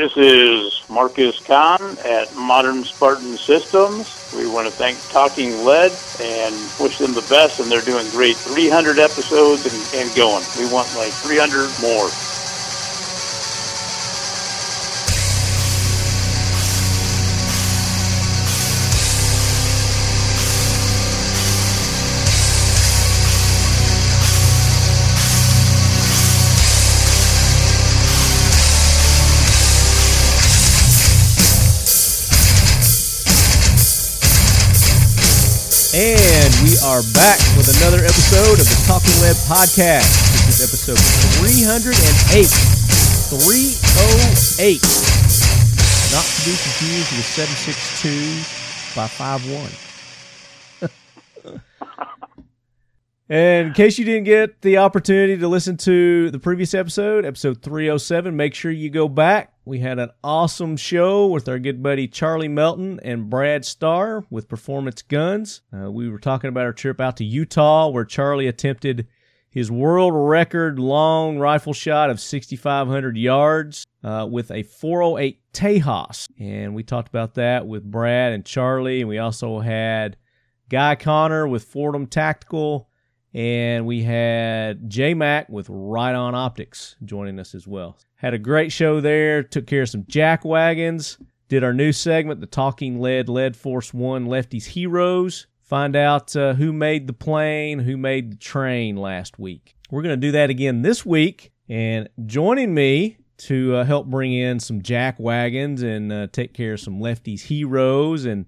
This is Marcus Kahn at Modern Spartan Systems. We want to thank Talking Lead and wish them the best, and they're doing great. 300 episodes and, and going. We want like 300 more. We are back with another episode of the Talking Lead Podcast. This is episode 308. 308. Not to be confused with 762 by 51. and in case you didn't get the opportunity to listen to the previous episode, episode 307, make sure you go back. We had an awesome show with our good buddy Charlie Melton and Brad Starr with Performance Guns. Uh, we were talking about our trip out to Utah where Charlie attempted his world record long rifle shot of 6,500 yards uh, with a 408 Tejas. And we talked about that with Brad and Charlie. And we also had Guy Connor with Fordham Tactical. And we had J Mac with Right On Optics joining us as well. Had a great show there. Took care of some jack wagons. Did our new segment, the Talking Lead Lead Force One Lefties Heroes. Find out uh, who made the plane, who made the train last week. We're going to do that again this week. And joining me to uh, help bring in some jack wagons and uh, take care of some Lefties Heroes and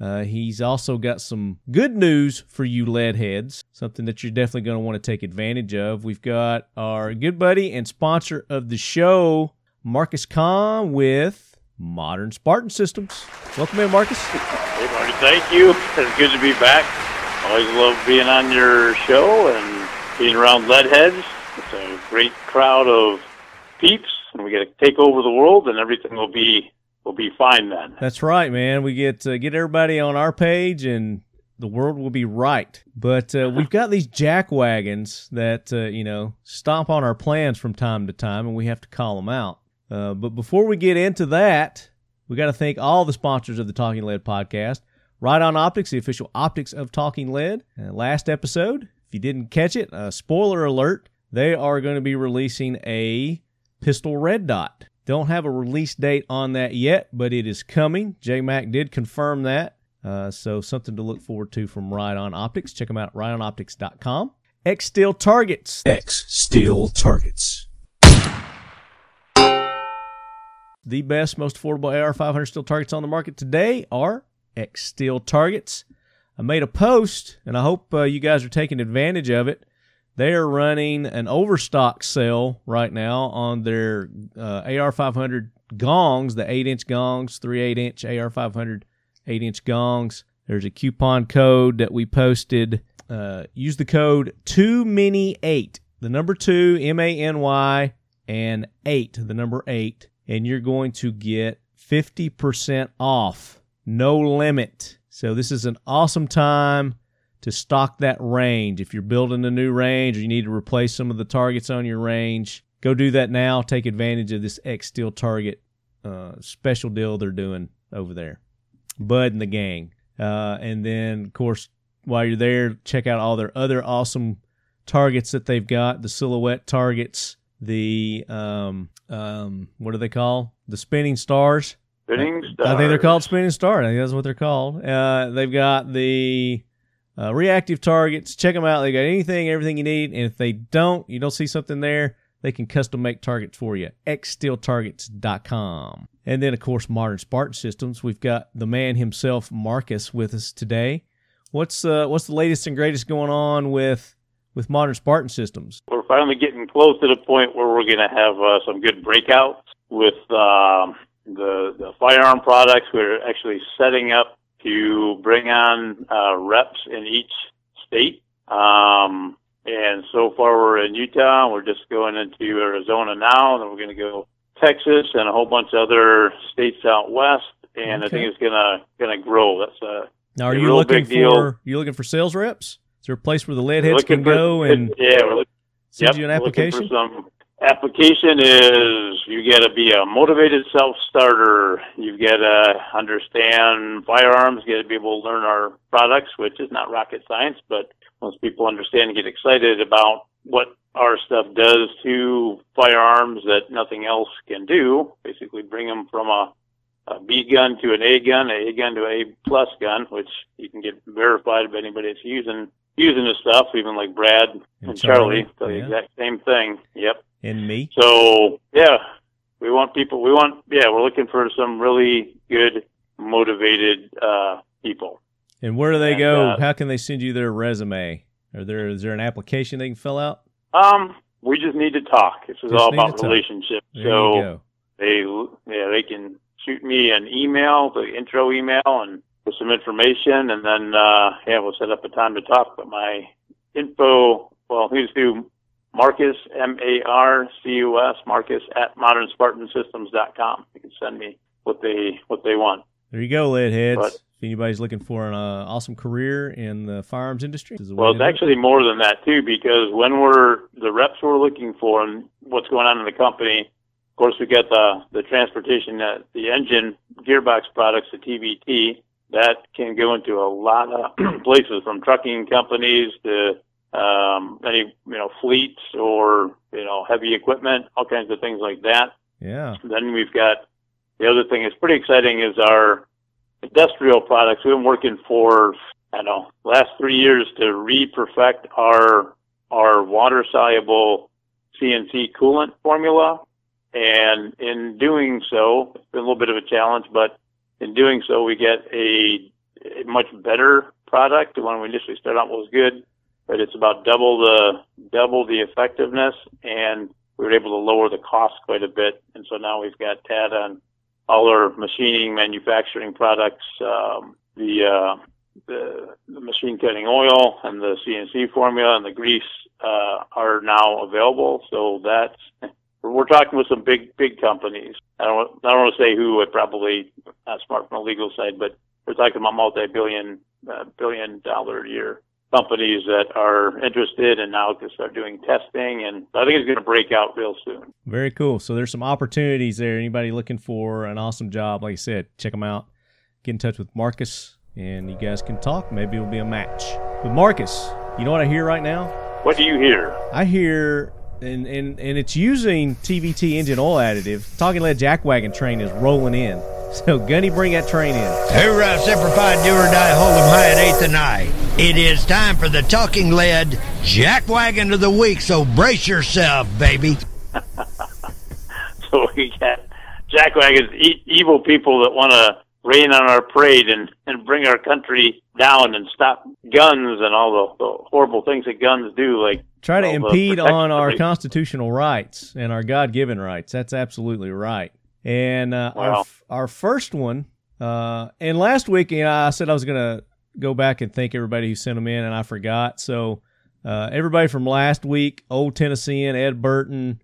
uh, he's also got some good news for you lead heads, something that you're definitely going to want to take advantage of. We've got our good buddy and sponsor of the show, Marcus Kahn with Modern Spartan Systems. Welcome in, Marcus. Hey, Marty, thank you. It's good to be back. Always love being on your show and being around lead heads. It's a great crowd of peeps, and we get to take over the world, and everything will be will be fine then. That's right, man. We get uh, get everybody on our page, and the world will be right. But uh, we've got these jack wagons that uh, you know stomp on our plans from time to time, and we have to call them out. Uh, but before we get into that, we got to thank all the sponsors of the Talking Lead podcast. Right on Optics, the official optics of Talking Lead. Last episode, if you didn't catch it, uh, spoiler alert, they are going to be releasing a pistol red dot. Don't have a release date on that yet, but it is coming. J Mac did confirm that. Uh, so something to look forward to from Right On Optics. Check them out at rightonoptics.com. X Steel Targets. X Steel Targets. The best, most affordable AR 500 steel targets on the market today are X Steel Targets. I made a post, and I hope uh, you guys are taking advantage of it. They are running an overstock sale right now on their uh, AR500 gongs, the 8 inch gongs, 3 8 inch AR500 8 inch gongs. There's a coupon code that we posted. Uh, use the code 2many8, the number 2, M A N Y, and 8, the number 8, and you're going to get 50% off. No limit. So this is an awesome time to stock that range. If you're building a new range or you need to replace some of the targets on your range, go do that now. Take advantage of this X Steel Target uh, special deal they're doing over there. Bud and the gang. Uh, and then, of course, while you're there, check out all their other awesome targets that they've got the silhouette targets, the, um, um, what do they call? The spinning stars. Spinning stars. I think they're called spinning stars. I think that's what they're called. Uh, they've got the uh, reactive targets. Check them out. They got anything, everything you need. And if they don't, you don't see something there, they can custom make targets for you. xsteeltargets.com. And then, of course, Modern Spartan Systems. We've got the man himself, Marcus, with us today. What's uh, what's the latest and greatest going on with with Modern Spartan Systems? We're finally getting close to the point where we're going to have uh, some good breakouts with um, the the firearm products. We're actually setting up to bring on uh, reps in each state. Um, and so far we're in Utah. We're just going into Arizona now, and then we're going to go Texas and a whole bunch of other states out west. And I think it's gonna gonna grow. That's a Now, are a you real looking big deal. you looking for sales reps? Is there a place where the lead heads can for- go and yeah, we're look, send yep, you an looking application? for some application is you got to be a motivated self-starter. You've got to understand firearms. You got to be able to learn our products, which is not rocket science, but once people understand and get excited about what our stuff does to firearms that nothing else can do, basically bring them from a, a B gun to an A gun, a A gun to a plus gun, which you can get verified by anybody that's using using this stuff, even like Brad and, And Charlie, Charlie, the yeah. exact same thing. Yep. And me. So yeah, we want people. We want yeah. We're looking for some really good, motivated uh, people. And where do they And, go? uh, How can they send you their resume? Are there is there an application they can fill out? Um, we just need to talk. This is Just all about relationships. So they yeah they can shoot me an email, the intro email, and with some information, and then uh, yeah we'll set up a time to talk. But my info, well, here's who Marcus M A R C U S Marcus at modernspartansystems.com. You can send me what they what they want. There you go, lead heads. But- if anybody's looking for an uh, awesome career in the firearms industry, Well, it's do it. actually more than that too, because when we're the reps we're looking for and what's going on in the company, of course we got the the transportation, uh, the engine gearbox products, the TBT that can go into a lot of places, from trucking companies to um, any you know fleets or you know heavy equipment, all kinds of things like that. yeah. Then we've got the other thing that's pretty exciting is our industrial products. We've been working for I don't know last three years to re-perfect our our water soluble CNC coolant formula, and in doing so, it's been a little bit of a challenge, but in doing so, we get a, a much better product. The one we initially started out was good, but it's about double the double the effectiveness and we were able to lower the cost quite a bit. And so now we've got TAD on all our machining, manufacturing products, um, the, uh, the, the machine cutting oil and the CNC formula and the grease, uh, are now available. So that's, we're talking with some big, big companies. I don't, I don't want to say who, it probably not smart from a legal side, but we're talking about multi-billion, uh, billion dollar a year companies that are interested and now can start doing testing. And I think it's going to break out real soon. Very cool. So there's some opportunities there. Anybody looking for an awesome job, like I said, check them out. Get in touch with Marcus, and you guys can talk. Maybe it'll be a match. But Marcus, you know what I hear right now? What do you hear? I hear, and and and it's using TBT engine oil additive. Talking lead jackwagon train is rolling in. So Gunny, bring that train in. Hoorah, Semper Fi, do or die, Hold hold 'em high at eighth and I. It is time for the talking lead jackwagon of the week, so brace yourself, baby. So we got jackwagons, e- evil people that want to rain on our parade and, and bring our country down and stop guns and all the, the horrible things that guns do. Like Try to impede on our of- constitutional rights and our God-given rights. That's absolutely right. And uh, our Wow. our first one, uh, and last week, you know, I said I was gonna go back and thank everybody who sent them in, and I forgot. So uh, everybody from last week, Old Tennessean, Ed Burton,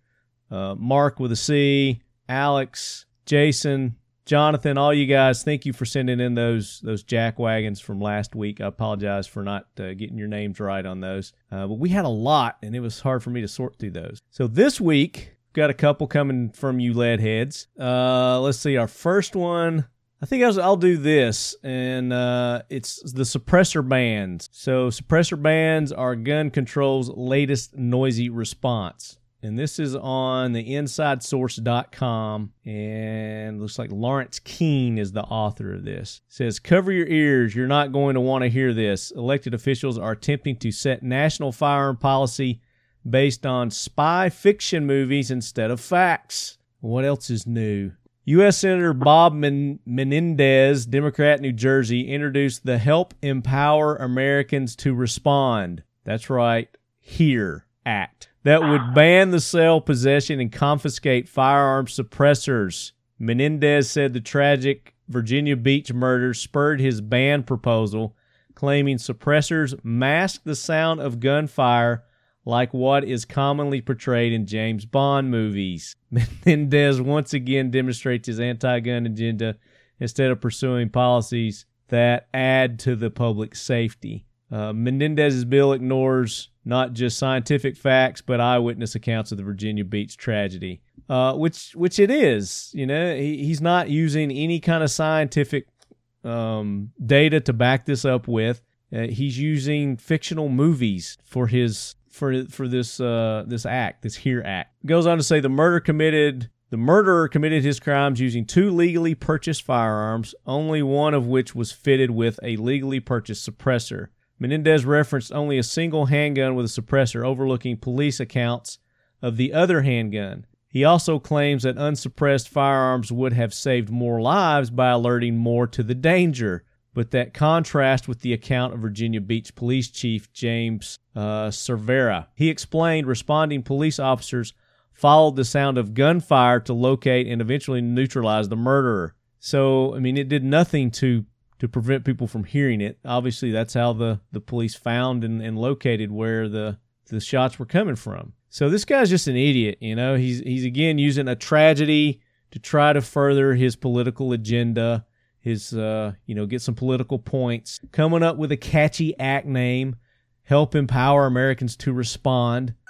uh, Mark with a C, Alex, Jason, Jonathan, all you guys, thank you for sending in those those jack wagons from last week. I apologize for not uh, getting your names right on those, uh, but we had a lot, and it was hard for me to sort through those. So this week, got a couple coming from you lead heads. Uh, let's see, our first one. I think I'll, do this, and uh, it's the suppressor bands. So suppressor bands are gun control's latest noisy response. And this is on the insidesource.com. And looks like Lawrence Keane is the author of this. It says, Cover your ears. You're not going to want to hear this. Elected officials are attempting to set national firearm policy based on spy fiction movies instead of facts. What else is new? U.S. Senator Bob Men- Menendez, Democrat, New Jersey, introduced the Help Empower Americans to Respond. That's right, HERE Act that would ban the sale, possession, and confiscate firearm suppressors. Menendez said the tragic Virginia Beach murder spurred his ban proposal, claiming suppressors mask the sound of gunfire like what is commonly portrayed in James Bond movies. Mendez once again demonstrates his anti gun agenda instead of pursuing policies that add to the public safety. Uh, Menendez's bill ignores not just scientific facts, but eyewitness accounts of the Virginia Beach tragedy, uh, which which it is. You know, he, he's not using any kind of scientific um, data to back this up with. Uh, he's using fictional movies for his for for this uh, this act, this here act. Goes on to say the murder committed the murderer committed his crimes using two legally purchased firearms, only one of which was fitted with a legally purchased suppressor. Menendez referenced only a single handgun with a suppressor, overlooking police accounts of the other handgun. He also claims that unsuppressed firearms would have saved more lives by alerting more to the danger, but that contrast with the account of Virginia Beach Police Chief James uh, Cervera. He explained responding police officers followed the sound of gunfire to locate and eventually neutralize the murderer. So, I mean, it did nothing to to prevent people from hearing it. Obviously, that's how the, the police found and, and located where the, the shots were coming from. So this guy's just an idiot, you know. He's he's again using a tragedy to try to further his political agenda, his uh, you know, get some political points, coming up with a catchy act name, help empower Americans to respond.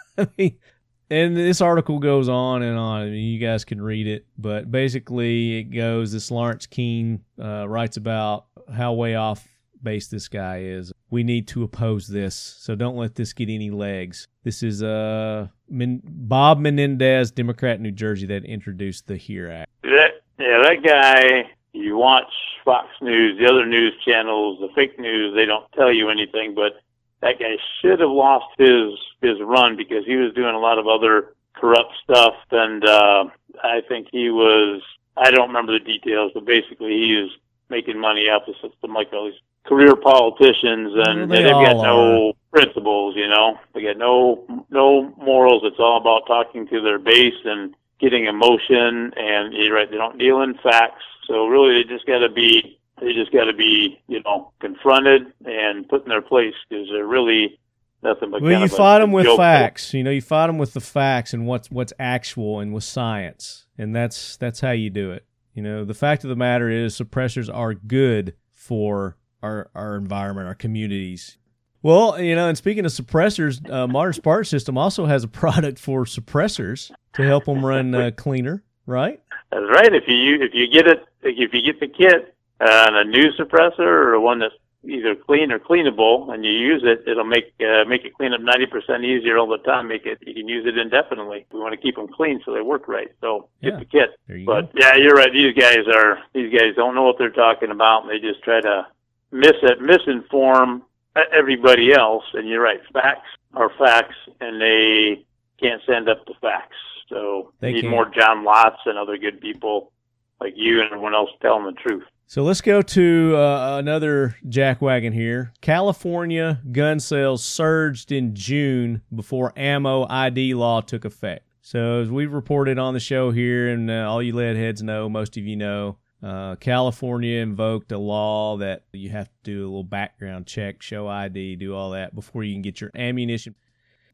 And this article goes on and on. I mean, you guys can read it, but basically it goes. This Lawrence Keane uh, writes about how way off base this guy is. We need to oppose this, so don't let this get any legs. This is uh Men- Bob Menendez, Democrat, New Jersey, that introduced the HERE Act. That, yeah, that guy. You watch Fox News, the other news channels, the fake news. They don't tell you anything, but that guy should have lost his his run because he was doing a lot of other corrupt stuff, and uh, I think he was. I don't remember the details, but basically he was making money off the system like all these career politicians, and they have got no principles. You know, they got no no morals. It's all about talking to their base and getting emotion. And you're right, they don't deal in facts. So really, they just got to be they just got to be, you know, confronted and put in their place because they're really nothing but. Well, you fight them with facts. You know, you fight them with the facts and what's what's actual and with science, and that's that's how you do it. You know, the fact of the matter is, suppressors are good for our our environment, our communities. Well, you know, and speaking of suppressors, uh, Modern Spartan System also has a product for suppressors to help them run uh, cleaner, right? That's right. If you if you get it, if you get the kit uh, and a new suppressor or one that's either clean or cleanable, and you use it, it'll make uh, make it clean up ninety percent easier all the time. Make it you can use it indefinitely. We want to keep them clean so they work right. So get Yeah. the kit. There you But go. yeah, you're right. These guys are these guys don't know what they're talking about. And they just try to mis misinform everybody else. And you're right. Facts are facts, and they can't stand up to facts. So They need can't. more John Lotts and other good people like you and everyone else telling the truth. So let's go to uh, another jackwagon here. California gun sales surged in June before ammo ID law took effect. So as we've reported on the show here, and uh, all you lead heads know, most of you know, uh, California invoked a law that you have to do a little background check, show ID, do all that before you can get your ammunition.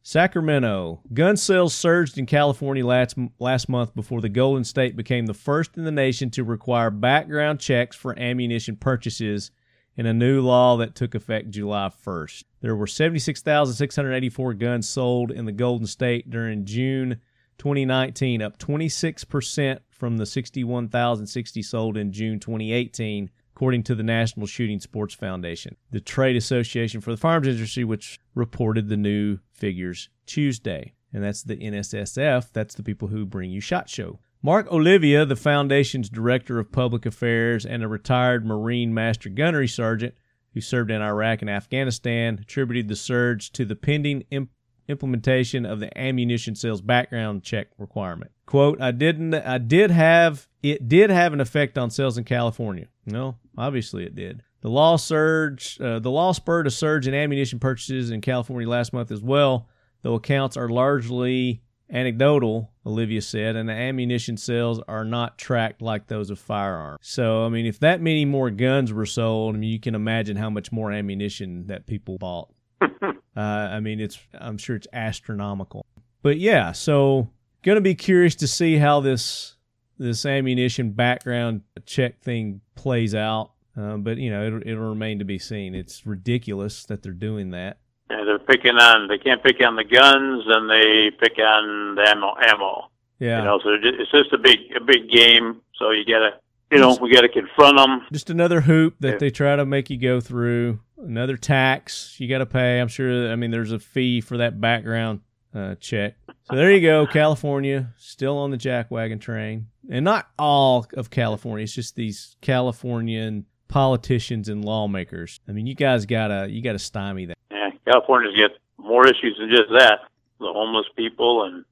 Sacramento. Gun sales surged in California last, last month before the Golden State became the first in the nation to require background checks for ammunition purchases in a new law that took effect July 1st. There were 76,684 guns sold in the Golden State during June 2019, up 26% from the 61,060 sold in June 2018, according to the National Shooting Sports Foundation, the trade association for the firearms industry, which reported the new figures Tuesday. And that's the NSSF, that's the people who bring you SHOT Show. Mark Oliva, the foundation's director of public affairs and a retired Marine Master Gunnery Sergeant who served in Iraq and Afghanistan, attributed the surge to the pending imp- implementation of the ammunition sales background check requirement. Quote, I didn't I did have it did have an effect on sales in California. No, obviously it did. The law surge uh, the law spurred a surge in ammunition purchases in California last month as well, though accounts are largely anecdotal, Oliva said, and the ammunition sales are not tracked like those of firearms. So, I mean, if that many more guns were sold, I mean, you can imagine how much more ammunition that people bought. Uh, I mean, it's I'm sure it's astronomical. But yeah, so gonna be curious to see how this this ammunition background check thing plays out. Uh, but you know, it'll, it'll remain to be seen. It's ridiculous that they're doing that. Yeah, they're picking on. They can't pick on the guns, and they pick on the ammo. Ammo. Yeah, You know, so it's just a big, a big game. So you gotta, you know, we gotta confront them. just another hoop that Yeah. they try to make you go through. Another tax you got to pay. I'm sure. I mean, there's a fee for that background uh, check. So there you go, California still on the jackwagon train, and not all of California. It's just these Californian politicians and lawmakers. I mean, you guys gotta you gotta stymie that. Yeah, California's got more issues than just that. The homeless people, and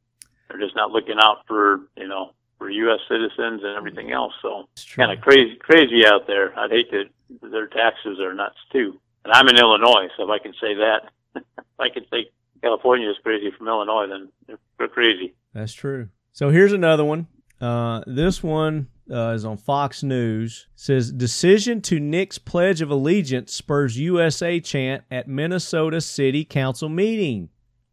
they're just not looking out for, you know, for U.S. citizens and everything else. So It's kind of crazy, crazy out there. I'd hate to. Their taxes are nuts too. And I'm in Illinois, so if I can say that, if I can say California is crazy from Illinois, then they're, crazy. That's true. So here's another one. Uh, this one uh, is on Fox News. says decision to nix Pledge of Allegiance spurs USA chant at Minnesota City Council meeting.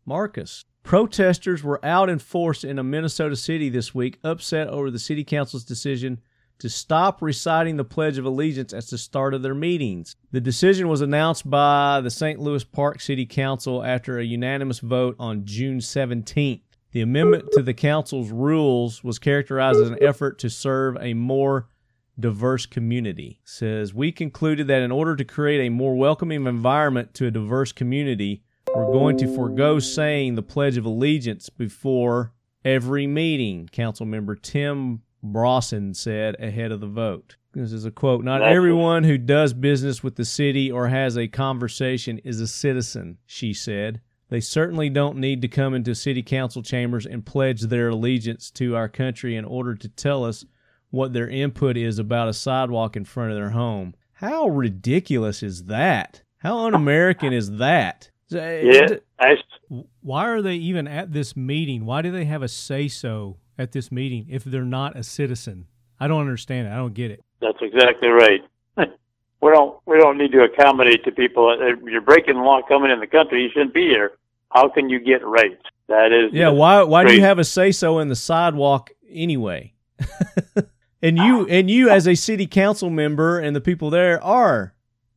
Marcus. Protesters were out in force in a Minnesota city this week, upset over the city council's decision to stop reciting the Pledge of Allegiance at the start of their meetings. The decision was announced by the St. Louis Park City Council after a unanimous vote on June 17th. The amendment to the council's rules was characterized as an effort to serve a more diverse community. It says we concluded that in order to create a more welcoming environment to a diverse community, we're going to forego saying the Pledge of Allegiance before every meeting, Council Member Tim Brausen said ahead of the vote. This is a quote Not everyone who does business with the city or has a conversation is a citizen, she said. They certainly don't need to come into city council chambers and pledge their allegiance to our country in order to tell us what their input is about a sidewalk in front of their home. How ridiculous is that? How un American is that? Yeah, I, Why are they even at this meeting? Why do they have a say so at this meeting if they're not a citizen? I don't understand it. I don't get it. That's exactly right. we don't we don't need to accommodate to people. If You're breaking the law coming in the country. You shouldn't be here. How can you get rights? That is Yeah, why why do you have a say so in the sidewalk anyway? and you and you as a city council member and the people there are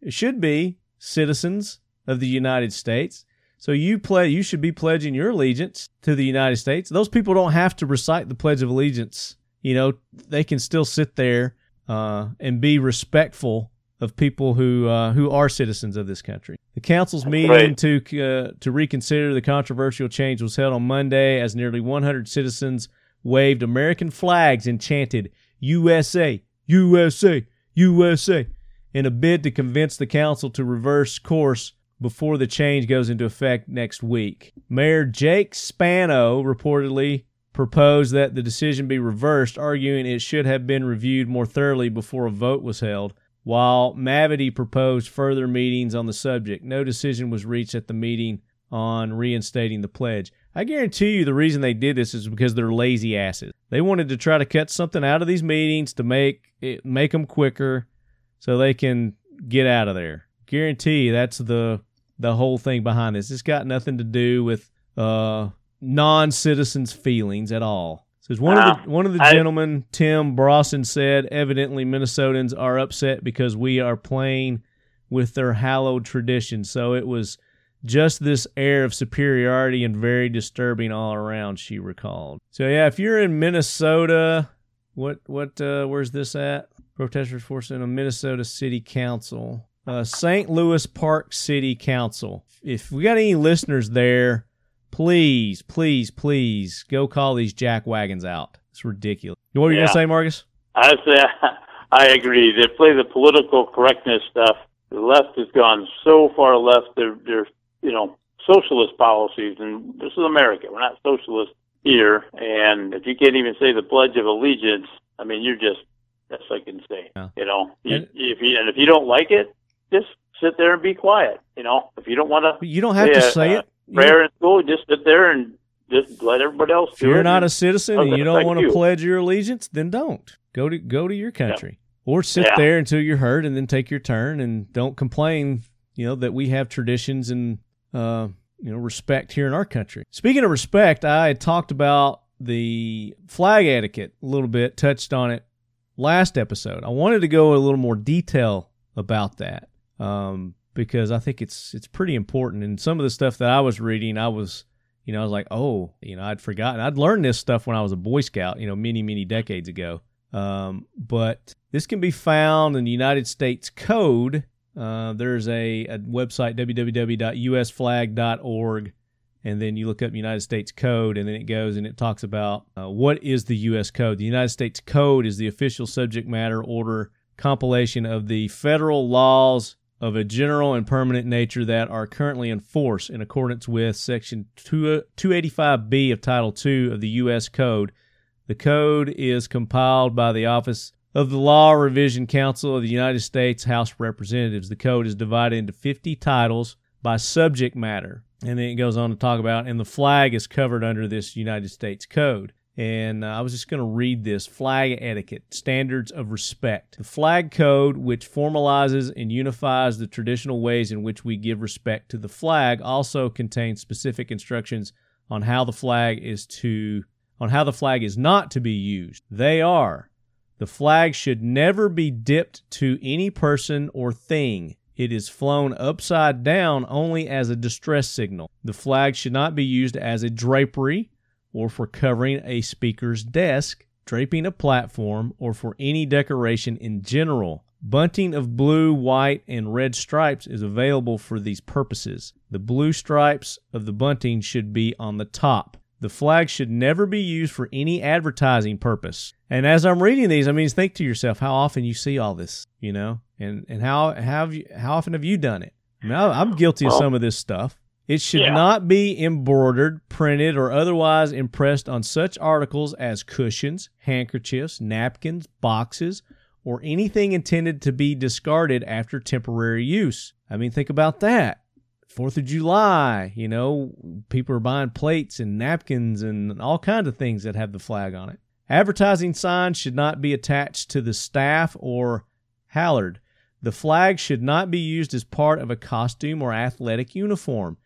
should be citizens of the United States. So you play you should be pledging your allegiance to the United States. Those people don't have to recite the pledge of allegiance. You know, they can still sit there uh, and be respectful of people who uh, who are citizens of this country. The council's meeting right. to uh, to reconsider the controversial change was held on Monday as nearly 100 citizens waved American flags and chanted USA, USA, USA in a bid to convince the council to reverse course before the change goes into effect next week. Mayor Jake Spano reportedly proposed that the decision be reversed, arguing it should have been reviewed more thoroughly before a vote was held. While Mavity proposed further meetings on the subject, no decision was reached at the meeting on reinstating the pledge. I guarantee you the reason they did this is because they're lazy asses. They wanted to try to cut something out of these meetings to make it make them quicker so they can get out of there. Guarantee that's the the whole thing behind this. It's got nothing to do with uh non-citizens' feelings at all. Says one of the one of the I- gentlemen, Tim Brausen, said, evidently Minnesotans are upset because we are playing with their hallowed tradition. So it was just this air of superiority and very disturbing all around. She recalled. So yeah, if you're in Minnesota, what what uh, where's this at? Protesters forcing a Minnesota City Council, uh, St. Louis Park City Council. If we got any listeners there, please, please, please go call these jack wagons out. It's ridiculous. What were you Yeah. gonna say, Marcus? I say I agree. They play the political correctness stuff. The left has gone so far left. They're, they're you know, socialist policies, and this is America. We're not socialist here. And if you can't even say the Pledge of Allegiance, I mean, you're just that's like insane. Yeah. You know, you, if you and if you don't like it, just sit there and be quiet. You know, if you don't want to you don't have to Yeah, say uh, it. Prayer in school, just sit there and just let everybody else If you're not a citizen and you don't want to pledge your allegiance, then don't go to go to your country or sit Yeah. there until you're heard and then take your turn and don't complain. You know that we have traditions and uh, you know respect here in our country. Speaking of respect, I had talked about the flag etiquette a little bit, touched on it last episode. I wanted to go a little more detail about that um, because I think it's it's pretty important. And some of the stuff that I was reading, I was you know I was like, oh, you know, I'd forgotten. I'd learned this stuff when I was a Boy Scout, you know, many many decades ago. Um, but this can be found in the United States Code. Uh, there's a, a website www.usflag.org and then you look up United States Code, and then it goes and it talks about uh, what is the U.S. Code. The United States Code is the official subject matter order compilation of the federal laws of a general and permanent nature that are currently in force in accordance with Section 285B of Title II of the U.S. Code. The code is compiled by the Office of the Law Revision Council of the United States House of Representatives. The code is divided into 50 titles by subject matter. And then it goes on to talk about, and the flag is covered under this United States Code. And uh, I was just going to read this flag etiquette, standards of respect. The flag code, which formalizes and unifies the traditional ways in which we give respect to the flag, also contains specific instructions on how the flag is to on how the flag is not to be used. They are the flag should never be dipped to any person or thing. It is flown upside down only as a distress signal. The flag should not be used as a drapery or for covering a speaker's desk, draping a platform, or for any decoration in general. Bunting of blue, white, and red stripes is available for these purposes. The blue stripes of the bunting should be on the top. The flag should never be used for any advertising purpose. And as I'm reading these, I mean, think to yourself how often you see all this, you know, and and how have you how often have you done it? I mean, I'm guilty of some of this stuff. It should Yeah. not be embroidered, printed, or otherwise impressed on such articles as cushions, handkerchiefs, napkins, boxes, or anything intended to be discarded after temporary use. I mean, think about that. Fourth of July, you know, people are buying plates and napkins and all kinds of things that have the flag on it. Advertising signs should not be attached to the staff or halyard. The flag should not be used as part of a costume or athletic uniform,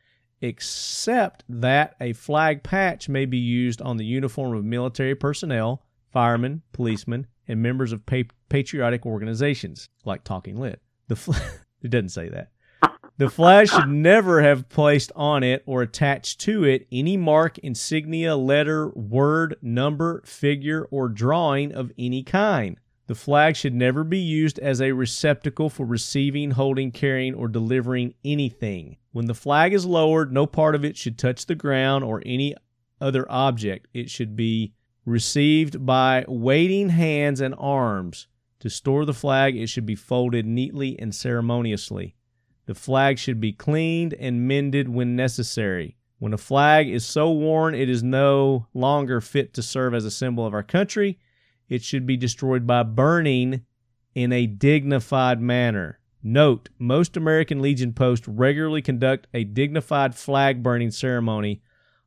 except that a flag patch may be used on the uniform of military personnel, firemen, policemen, and members of pa- patriotic organizations, like Talking Lead. The fl- it doesn't say that. The flag should never have placed on it or attached to it any mark, insignia, letter, word, number, figure, or drawing of any kind. The flag should never be used as a receptacle for receiving, holding, carrying, or delivering anything. When the flag is lowered, no part of it should touch the ground or any other object. It should be received by waiting hands and arms. To store the flag, it should be folded neatly and ceremoniously. The flag should be cleaned and mended when necessary. When a flag is so worn it is no longer fit to serve as a symbol of our country, it should be destroyed by burning in a dignified manner. Note, most American Legion posts regularly conduct a dignified flag burning ceremony,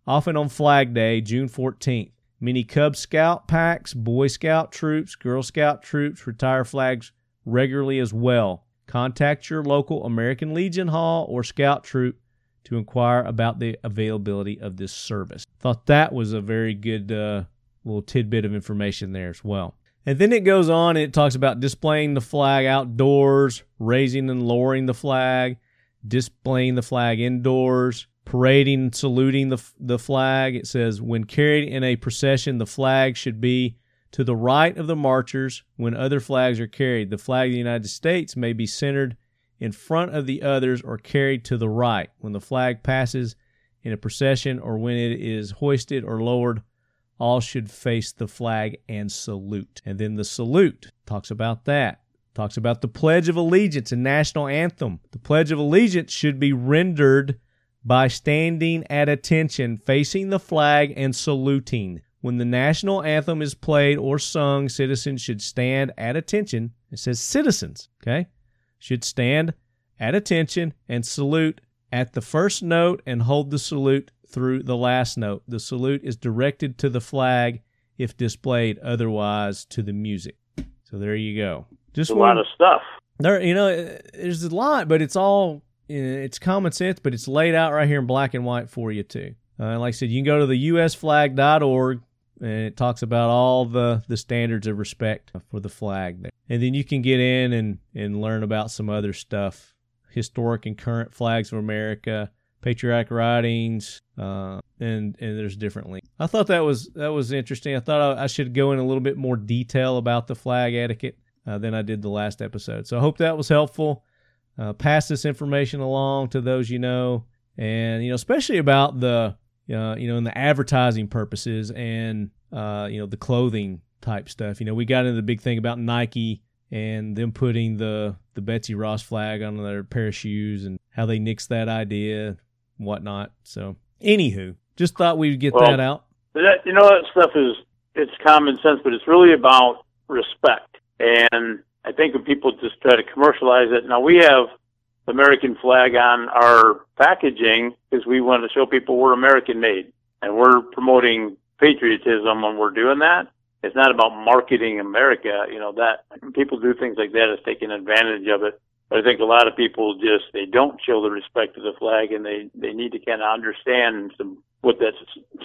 often on Flag Day, June 14th. Many Cub Scout packs, Boy Scout troops, Girl Scout troops retire flags regularly as well. Contact your local American Legion Hall or Scout troop to inquire about the availability of this service. Thought that was a very good uh, little tidbit of information there as well. And then it goes on it talks about displaying the flag outdoors, raising and lowering the flag, displaying the flag indoors, parading and saluting the, the flag. It says, when carried in a procession, the flag should be to the right of the marchers when other flags are carried. The flag of the United States may be centered in front of the others or carried to the right. When the flag passes in a procession or when it is hoisted or lowered, all should face the flag and salute. And then the salute talks about that. Talks about the Pledge of Allegiance and national anthem. The Pledge of Allegiance should be rendered by standing at attention, facing the flag and saluting. When the national anthem is played or sung, citizens should stand at attention. It says citizens, okay? Should stand at attention and salute at the first note and hold the salute through the last note. The salute is directed to the flag if displayed, otherwise to the music. So there you go. Just a one- lot of stuff. there, you know, there's a lot, but it's all it's common sense, but it's laid out right here in black and white for you too. Uh, like I said, you can go to the usflag.org, and it talks about all the the standards of respect for the flag there. And then you can get in and and learn about some other stuff, historic and current flags of America, patriotic writings, uh, and and there's different links. I thought that was that was interesting. I thought I, I should go in a little bit more detail about the flag etiquette uh, than I did the last episode. So I hope that was helpful. Uh, pass this information along to those you know, and you know, especially about the uh, you know, in the advertising purposes and uh, you know the clothing type stuff. You know, we got into the big thing about Nike and them putting the the Betsy Ross flag on their pair of shoes and how they nixed that idea, whatnot. So, anywho, just thought we'd get Well, that out. That you know that stuff is it's common sense, but it's really about respect. And I think when people just try to commercialize it, now we have the American flag on our packaging because we want to show people we're American made and we're promoting patriotism when we're doing that. It's not about marketing America. You know that people do things like that as taking advantage of it. But I think a lot of people just they don't show the respect to the flag, and they they need to kind of understand some, what that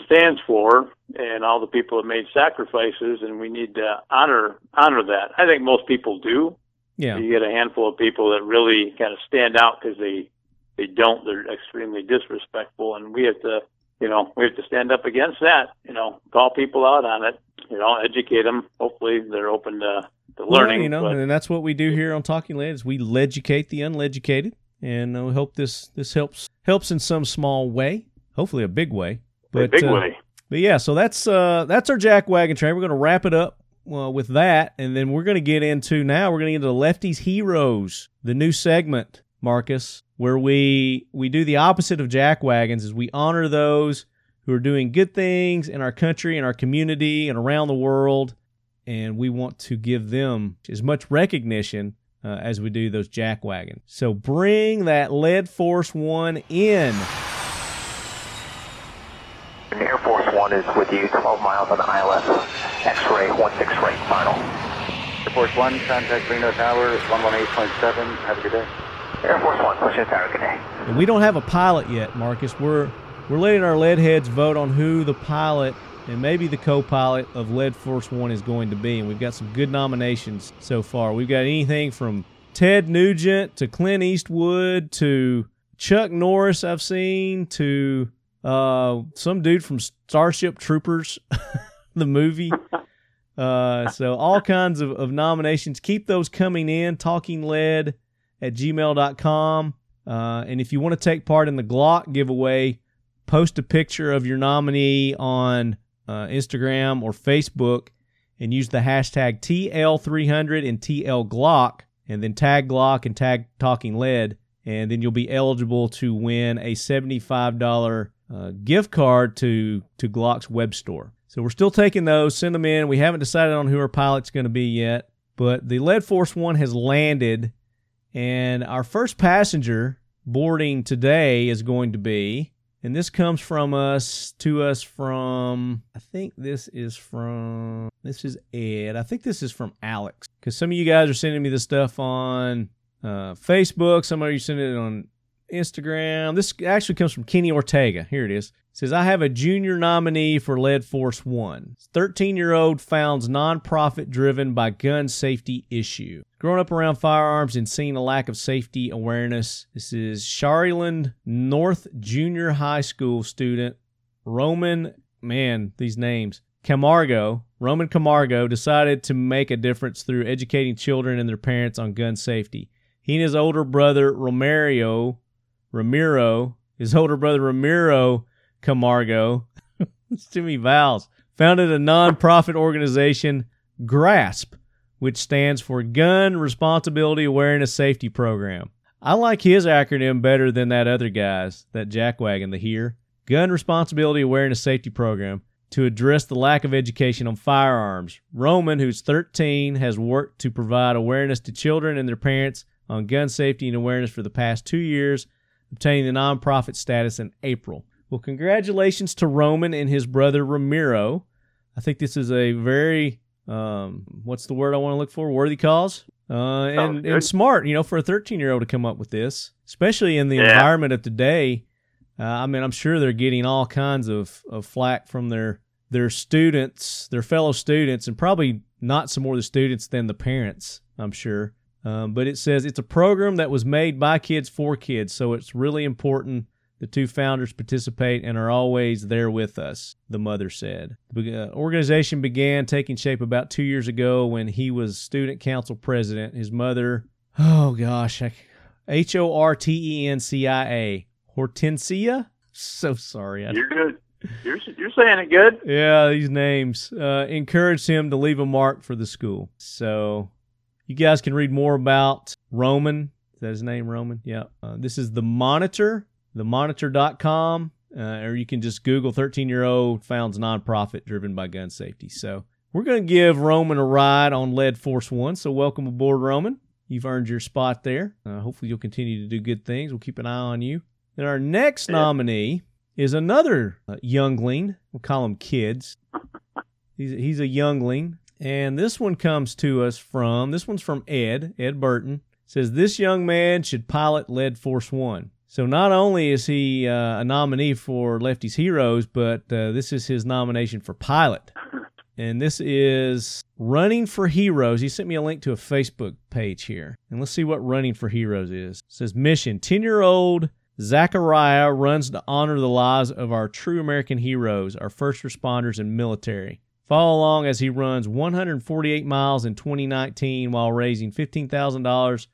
stands for, and all the people that made sacrifices, and we need to honor honor that. I think most people do. Yeah, You get a handful of people that really kind of stand out because they they don't. They're extremely disrespectful, and we have to, you know, we have to stand up against that. You know, call people out on it. You know, educate them. Hopefully, they're open to, to learning. Well, you know, but- and that's what we do here on Talking Lead is we educate the uneducated, and uh, we hope this this helps helps in some small way, hopefully a big way. a big uh, way. But yeah, so that's uh that's our Jack Wagon train. We're gonna wrap it up uh, with that, and then we're gonna get into now we're gonna get into Lefty's Heroes, the new segment, Marcus, where we we do the opposite of Jack Wagons, is we honor those who are doing good things in our country and our community and around the world, and we want to give them as much recognition uh, as we do those Jack Wagons. So bring that Lead Force One in. Air Force One is with you, 12 miles on the ILS, X-ray 16 right final. Air Force One, contact Reno Tower, 118.7. Have a good day. Air Force One, pushing tower, good day. And we don't have a pilot yet, Marcus. We're we're letting our lead heads vote on who the pilot and maybe the co-pilot of Lead Force One is going to be. And we've got some good nominations so far. We've got anything from Ted Nugent to Clint Eastwood to Chuck Norris. I've seen to uh, some dude from Starship Troopers, the movie. Uh, so all kinds of, of nominations. Keep those coming in. Talking Lead at gmail.com. Uh, and if you want to take part in the Glock giveaway, post a picture of your nominee on uh, Instagram or Facebook and use the hashtag TL300 and TLGlock and then tag Glock and tag Talking Lead. And then you'll be eligible to win a $75 uh, gift card to, to Glock's web store. So we're still taking those. Send them in. We haven't decided on who our pilot's going to be yet. But the Lead Force One has landed and our first passenger boarding today is going to be, and this comes from us to us from, I think this is from, this is Ed. I think this is from Alex. Because some of you guys are sending me this stuff on uh, Facebook. Some of you sending it on Instagram. This actually comes from Kenny Ortega. Here it is. Says, I have a junior nominee for Lead Force One. 13 year old founds nonprofit driven by gun safety issue. Growing up around firearms and seeing a lack of safety awareness. This is Sharyland North Junior High School student Roman, man, these names. Camargo, Roman Camargo, decided to make a difference through educating children and their parents on gun safety. He and his older brother Romario, Ramiro, his older brother Ramiro Camargo, it's many vowels, founded a nonprofit organization, GRASP, which stands for Gun Responsibility Awareness Safety Program. I like his acronym better than that other guy's, that jackwagon, the here. Gun Responsibility Awareness Safety Program to address the lack of education on firearms. Roman, who's 13, has worked to provide awareness to children and their parents on gun safety and awareness for the past two years, obtaining the nonprofit status in April. Well, congratulations to Roman and his brother Ramiro. I think this is a very um, what's the word I want to look for? Worthy cause. Uh, and, and smart, you know, for a 13 year old to come up with this, especially in the Yeah. environment of today. Uh, I mean, I'm sure they're getting all kinds of, of flack from their their students, their fellow students, and probably not some more the students than the parents, I'm sure. Um, but it says it's a program that was made by kids for kids, so it's really important the two founders participate and are always there with us, the mother said. The uh, organization began taking shape about two years ago when he was student council president. His mother, oh gosh, H O R T E N C I A, Hortencia? So sorry. I You're good. You're you're saying it good. yeah, these names uh, encouraged him to leave a mark for the school. So you guys can read more about Roman. Is that his name, Roman? Yeah. Uh, this is the Monitor, themonitor.com, uh, or you can just Google 13 year old founds nonprofit driven by gun safety. So we're going to give Roman a ride on Lead Force One. So welcome aboard, Roman. You've earned your spot there. Uh, hopefully, you'll continue to do good things. We'll keep an eye on you. And our next nominee is another uh, youngling. We'll call him kids. He's he's a youngling, and this one comes to us from this one's from Ed Ed Burton. Says this young man should pilot Lead Force One. So not only is he uh, a nominee for Lefty's Heroes, but uh, this is his nomination for pilot. And this is Running for Heroes. He sent me a link to a Facebook page here. And let's see what Running for Heroes is. It says mission 10 year old Zachariah runs to honor the lives of our true American heroes, our first responders and military. Follow along as he runs 148 miles in 2019 while raising $15,000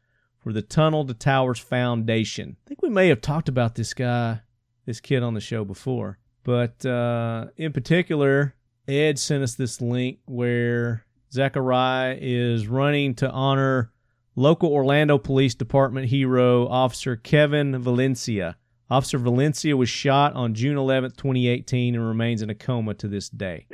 for the Tunnel to Towers Foundation. I think we may have talked about this guy, this kid on the show before. But uh, in particular, Ed sent us this link where Zachariah is running to honor local Orlando Police Department hero Officer Kevin Valencia. Officer Valencia was shot on June 11th, 2018, and remains in a coma to this day.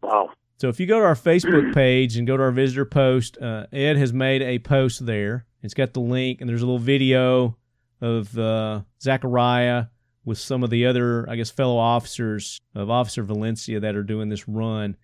Wow. So if you go to our Facebook page and go to our visitor post, uh, Ed has made a post there. It's got the link, and there's a little video of uh, Zachariah with some of the other, I guess, fellow officers of Officer Valencia that are doing this run.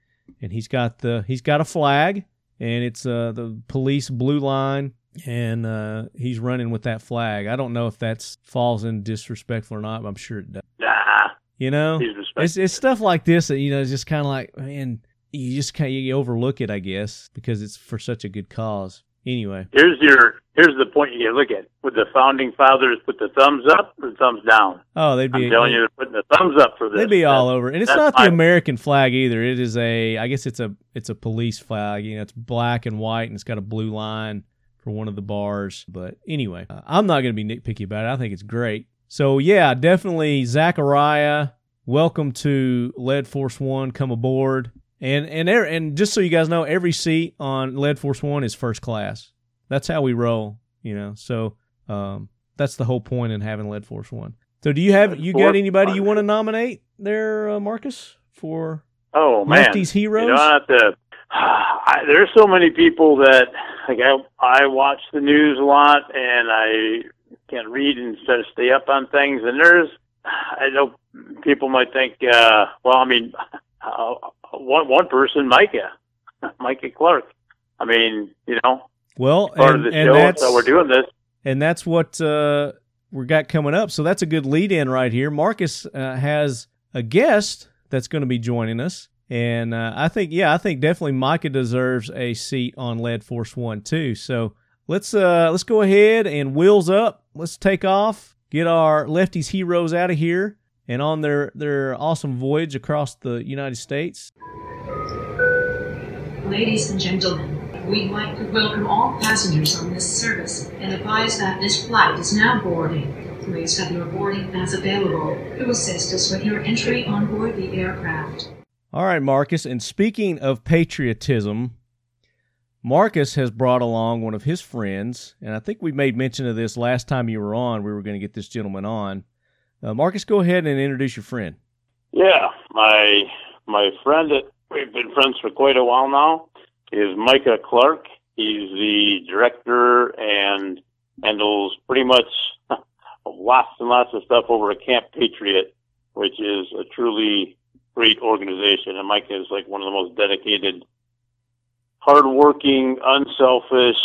And he's got the he's got a flag, and it's uh, the police blue line, and uh, he's running with that flag. I don't know if that's falls in disrespectful or not, but I'm sure it does. Nah, You know, it's it's stuff like this that you know is just kind of like man, you just kind of you overlook it, I guess, because it's for such a good cause. Anyway, Here's your here's the point you look at. Would the founding fathers put the thumbs up or the thumbs down? oh, they'd be I'm telling you, they're putting the thumbs up for this. they'd be all That's- over, and it's not the American flag either. It is a, I guess it's a it's a police flag. You know, it's black and white, and it's got a blue line for one of the bars. But anyway, uh, I'm not going to be nitpicky about it. I think it's great. So yeah, definitely Zachariah. Welcome to Lead Force One. Come aboard. And and er- and just so you guys know, every seat on Lead Force One is first class. That's how we roll, you know. So um, that's the whole point in having Lead Force One. So do you have you got anybody you want to nominate there, uh, Marcus, for Oh man, Lefty's Heroes? You have to. I, there's so many people that like I I watch the news a lot and I can't read and try to stay up on things. And there's I know people might think, uh, well, I mean, uh, one one person, Micah, Micah Clark. I mean, you know, well, part and, of the and show, that's so we're doing this. and that's what uh, we got coming up. So that's a good lead in right here. Marcus uh, has a guest that's going to be joining us, and uh, I think yeah, I think definitely Micah deserves a seat on Lead Force One too. So let's uh, let's go ahead and wheels up. Let's take off. Get our lefties heroes out of here and on their their awesome voyage across the United States. Ladies and gentlemen, we'd like to welcome all passengers on this service and advise that this flight is now boarding. Please have your boarding pass available to assist us with your entry on board the aircraft. All right, Marcus. And speaking of patriotism, Marcus has brought along one of his friends, and I think we made mention of this last time you were on. We were going to get this gentleman on. Uh, Marcus, go ahead and introduce your friend. Yeah, my my friend that we've been friends for quite a while now is Micah Clark. He's the director and handles pretty much lots and lots of stuff over at Camp Patriot, which is a truly great organization. And Micah is like one of the most dedicated, hardworking, unselfish,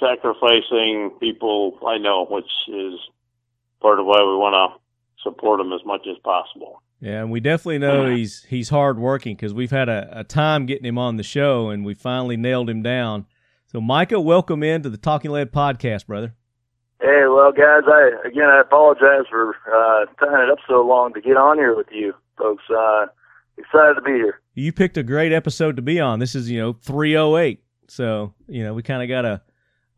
sacrificing people I know, which is part of why we want to support him as much as possible. Yeah, and we definitely know he's he's hard working because we've had a, a time getting him on the show, and we finally nailed him down. So, Micah, welcome into the Talking Lead podcast, brother. Hey, well, guys, I again I apologize for uh, tying it up so long to get on here with you folks. Uh, excited to be here. You picked a great episode to be on. This is you know 308, so you know we kind of got a,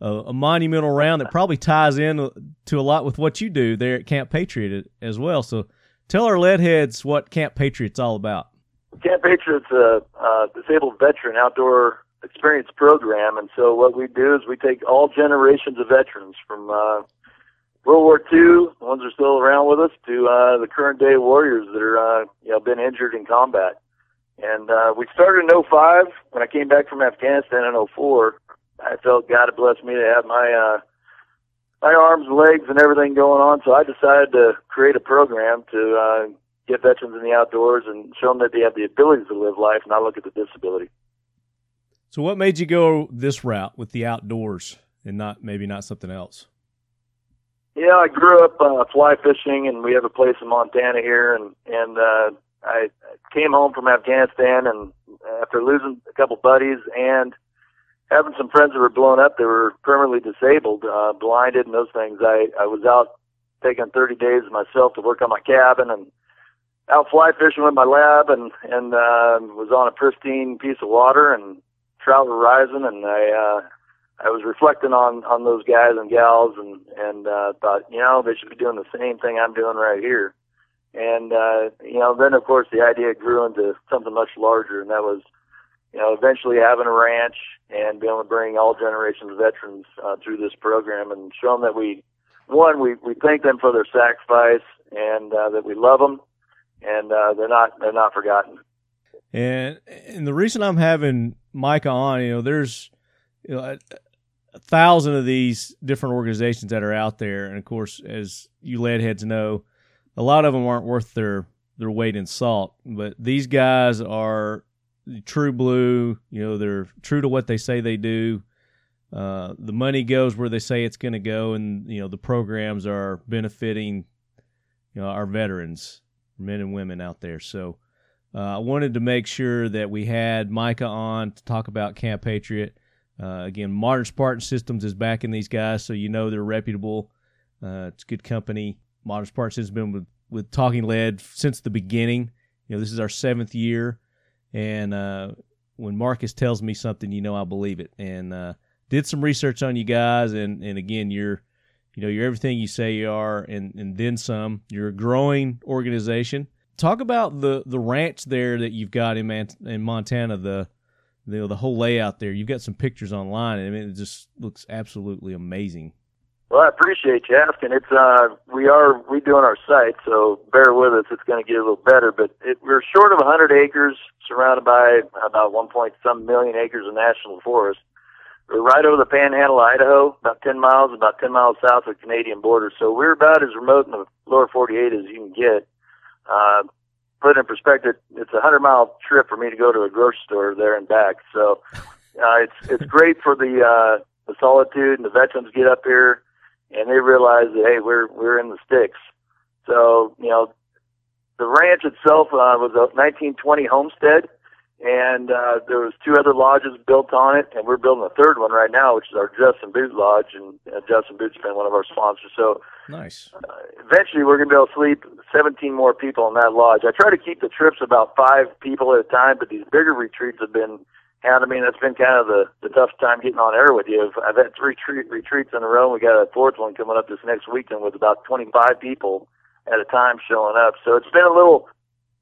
a a monumental round that probably ties in to a lot with what you do there at Camp Patriot as well. So, tell our lead heads what Camp Patriot's all about. Camp Patriot's a, a disabled veteran outdoor experience program, and so what we do is we take all generations of veterans from uh, World War II, the ones that are still around with us, to uh, the current day warriors that are uh, you know been injured in combat. And uh, we started in 05. When I came back from Afghanistan in 04, I felt God had blessed me to have my uh, my arms, legs, and everything going on. So I decided to create a program to uh, get veterans in the outdoors and show them that they have the ability to live life, not look at the disability. So, what made you go this route with the outdoors and not maybe not something else? Yeah, I grew up uh, fly fishing, and we have a place in Montana here, and and uh, I came home from Afghanistan, and after losing a couple buddies and having some friends that were blown up, they were permanently disabled, uh, blinded, and those things. I I was out taking 30 days myself to work on my cabin and out fly fishing with my lab, and and uh, was on a pristine piece of water, and trout were rising, and I uh, I was reflecting on on those guys and gals, and and uh, thought, you know, they should be doing the same thing I'm doing right here. And uh, you know, then of course the idea grew into something much larger, and that was, you know, eventually having a ranch and being able to bring all generations of veterans uh, through this program and show them that we, one, we we thank them for their sacrifice and uh, that we love them, and uh, they're not they're not forgotten. And and the reason I'm having Micah on, you know, there's you know, a, a thousand of these different organizations that are out there, and of course, as you lead heads know, a lot of them aren't worth their their weight in salt. But these guys are true blue. You know, they're true to what they say they do. Uh, the money goes where they say it's going to go, and you know the programs are benefiting, you know, our veterans, men and women out there. So uh, I wanted to make sure that we had Micah on to talk about Camp Patriot. Uh, again, Modern Spartan Systems is backing these guys, so you know they're reputable. Uh, it's good company. Modern Spartan has been with, with Talking Lead since the beginning. You know, this is our seventh year, and uh, when Marcus tells me something, you know I believe it. And uh, did some research on you guys, and and again, you're you know you're everything you say you are, and and then some. You're a growing organization talk about the the ranch there that you've got in Man- in Montana. The the the whole layout there. You've got some pictures online. And I mean, it just looks absolutely amazing. Well, I appreciate you asking. It's uh, we are redoing our site, so bear with us. It's going to get a little better, but it, we're short of 100 acres, surrounded by about 1 point some million acres of national forest. We're right over the Panhandle, of Idaho, about 10 miles, about 10 miles south of the Canadian border. So we're about as remote in the lower 48 as you can get. Uh, put in perspective, it's a hundred mile trip for me to go to a grocery store there and back. So uh, it's it's great for the uh, the solitude and the veterans get up here and they realize that hey we're we're in the sticks. So you know the ranch itself uh, was a 1920 homestead and uh, there was two other lodges built on it, and we're building a third one right now, which is our Justin Boot Lodge, and uh, Justin Boot's been one of our sponsors. So nice. Uh, eventually, we're going to be able to sleep 17 more people in that lodge. I try to keep the trips about five people at a time, but these bigger retreats have been I mean, that's been kind of the, the tough time getting on air with you. I've had three tre- retreats in a row. We got a fourth one coming up this next weekend with about 25 people at a time showing up. So it's been a little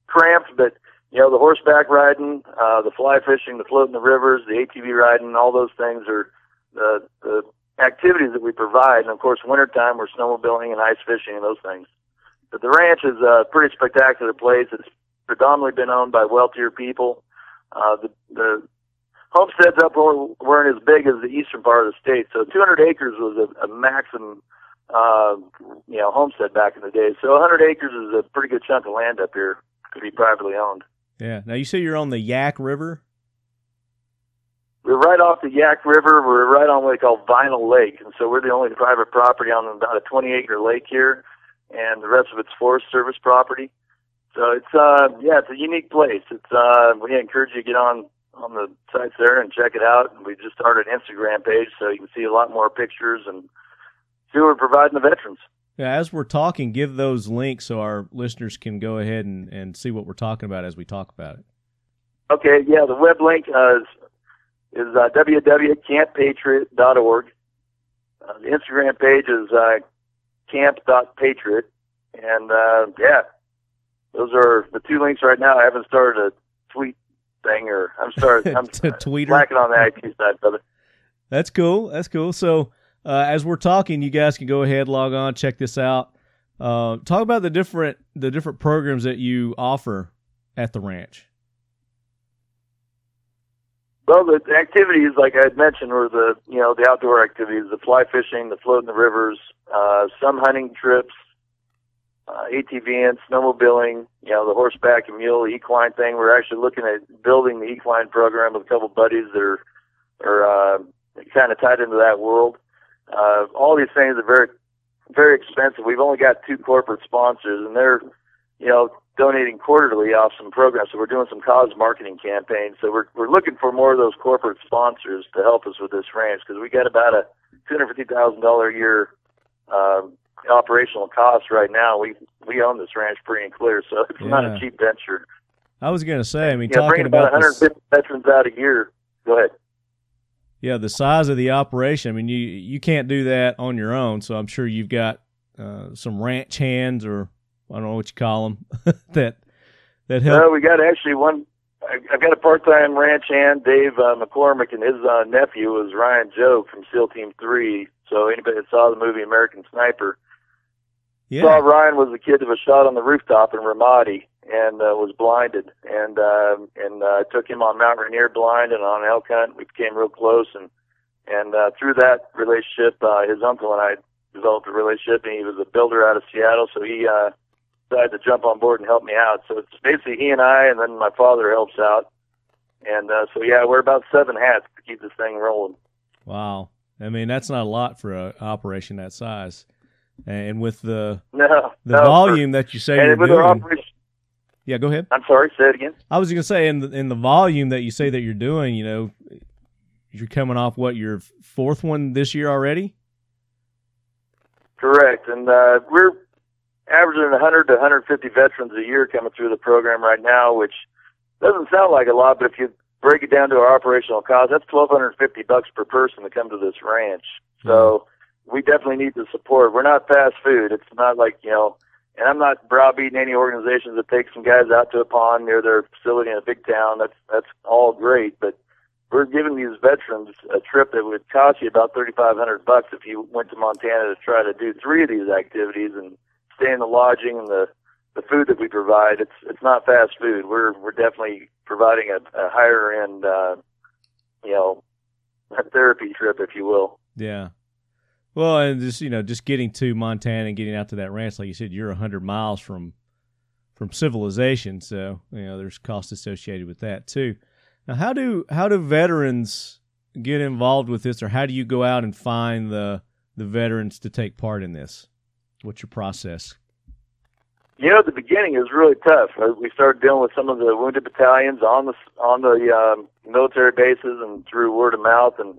cramped, but you know, the horseback riding, uh, the fly fishing, the floating the rivers, the ATV riding, all those things are the, the activities that we provide. And of course, wintertime, we're snowmobiling and ice fishing and those things. But the ranch is a pretty spectacular place. It's predominantly been owned by wealthier people. Uh, the, the homesteads up weren't as big as the eastern part of the state. So 200 acres was a, a maximum, uh, you know, homestead back in the day. So 100 acres is a pretty good chunk of land up here to be privately owned. Yeah. Now you say you're on the Yaak River. We're right off the Yaak River. We're right on what they call Vinal Lake, and so we're the only private property on about a 20 acre lake here, and the rest of it's Forest Service property. So it's uh yeah, it's a unique place. It's uh we encourage you to get on on the sites there and check it out. And we just started an Instagram page so you can see a lot more pictures and see what we're providing the veterans. Yeah, as we're talking, give those links so our listeners can go ahead and, and see what we're talking about as we talk about it. Okay, yeah, the web link uh, is, is uh, www.camppatriot.org. Uh, the Instagram page is uh, camp.patriot. And uh, yeah, those are the two links right now. I haven't started a tweet thing or I'm sorry. I'm Tweeter. slacking on the IT side, brother. That's cool. That's cool. So uh, as we're talking, you guys can go ahead, log on, check this out. Uh, talk about the different the different programs that you offer at the ranch. Well, the, the activities, like I had mentioned, were the you know the outdoor activities, the fly fishing, the float in the rivers, uh, some hunting trips, uh, ATVing, snowmobiling, you know the horseback and mule equine thing. We're actually looking at building the equine program with a couple buddies that are are uh, kind of tied into that world. Uh, all these things are very very expensive. We've only got two corporate sponsors, and they're you know donating quarterly off some programs. So we're doing some cause marketing campaigns. So we're we're looking for more of those corporate sponsors to help us with this ranch because we got about a two hundred fifty thousand dollar a year um, operational costs right now. We we own this ranch free and clear, so it's not a cheap venture. I was going to say, I mean, know, talking bringing about about this, 150 veterans out a year. Go ahead. yeah, the size of the operation. I mean, you you can't do that on your own. So I'm sure you've got uh, some ranch hands, or I don't know what you call them, that that help. No, we got actually one. I've got a part-time ranch hand, Dave uh, McCormick, and his uh, nephew was Ryan Job from SEAL Team Three. So anybody that saw the movie American Sniper yeah, saw Ryan was the kid that was shot on the rooftop in Ramadi and uh, was blinded, and uh, and uh, took him on Mount Rainier blind and on elk hunt. We became real close, and and uh, through that relationship, uh, his uncle and I developed a relationship, and he was a builder out of Seattle, so he uh, decided to jump on board and help me out. So it's basically he and I, and then my father helps out, and uh, so yeah, we're about seven hats to keep this thing rolling. wow. I mean, that's not a lot for a operation that size, and with the No, the no, volume that you say and you're doing. operation, Yeah, go ahead. I'm sorry, say it again. I was going to say in the, in the volume that you say that you're doing, you know, you're coming off what your fourth one this year already. Correct, and uh, we're averaging 100 to 150 veterans a year coming through the program right now, which doesn't sound like a lot, but if you break it down to our operational cost, that's 1,250 bucks per person to come to this ranch. So we definitely need the support. We're not fast food. It's not like you know, and I'm not browbeating any organizations that take some guys out to a pond near their facility in a big town. That's that's all great, but we're giving these veterans a trip that would cost you about thirty five hundred bucks if you went to Montana to try to do three of these activities and stay in the lodging and the the food that we provide. It's it's not fast food. We're we're definitely providing a, a higher end, uh, you know, therapy trip, if you will. Yeah. Well, and just you know, just getting to Montana and getting out to that ranch, like you said, you're hundred miles from from civilization, so you know there's cost associated with that too. Now, how do how do veterans get involved with this, or how do you go out and find the the veterans to take part in this? What's your process? You know, the beginning was really tough. Uh, We started dealing with some of the wounded battalions on the on the um, military bases and through word of mouth, and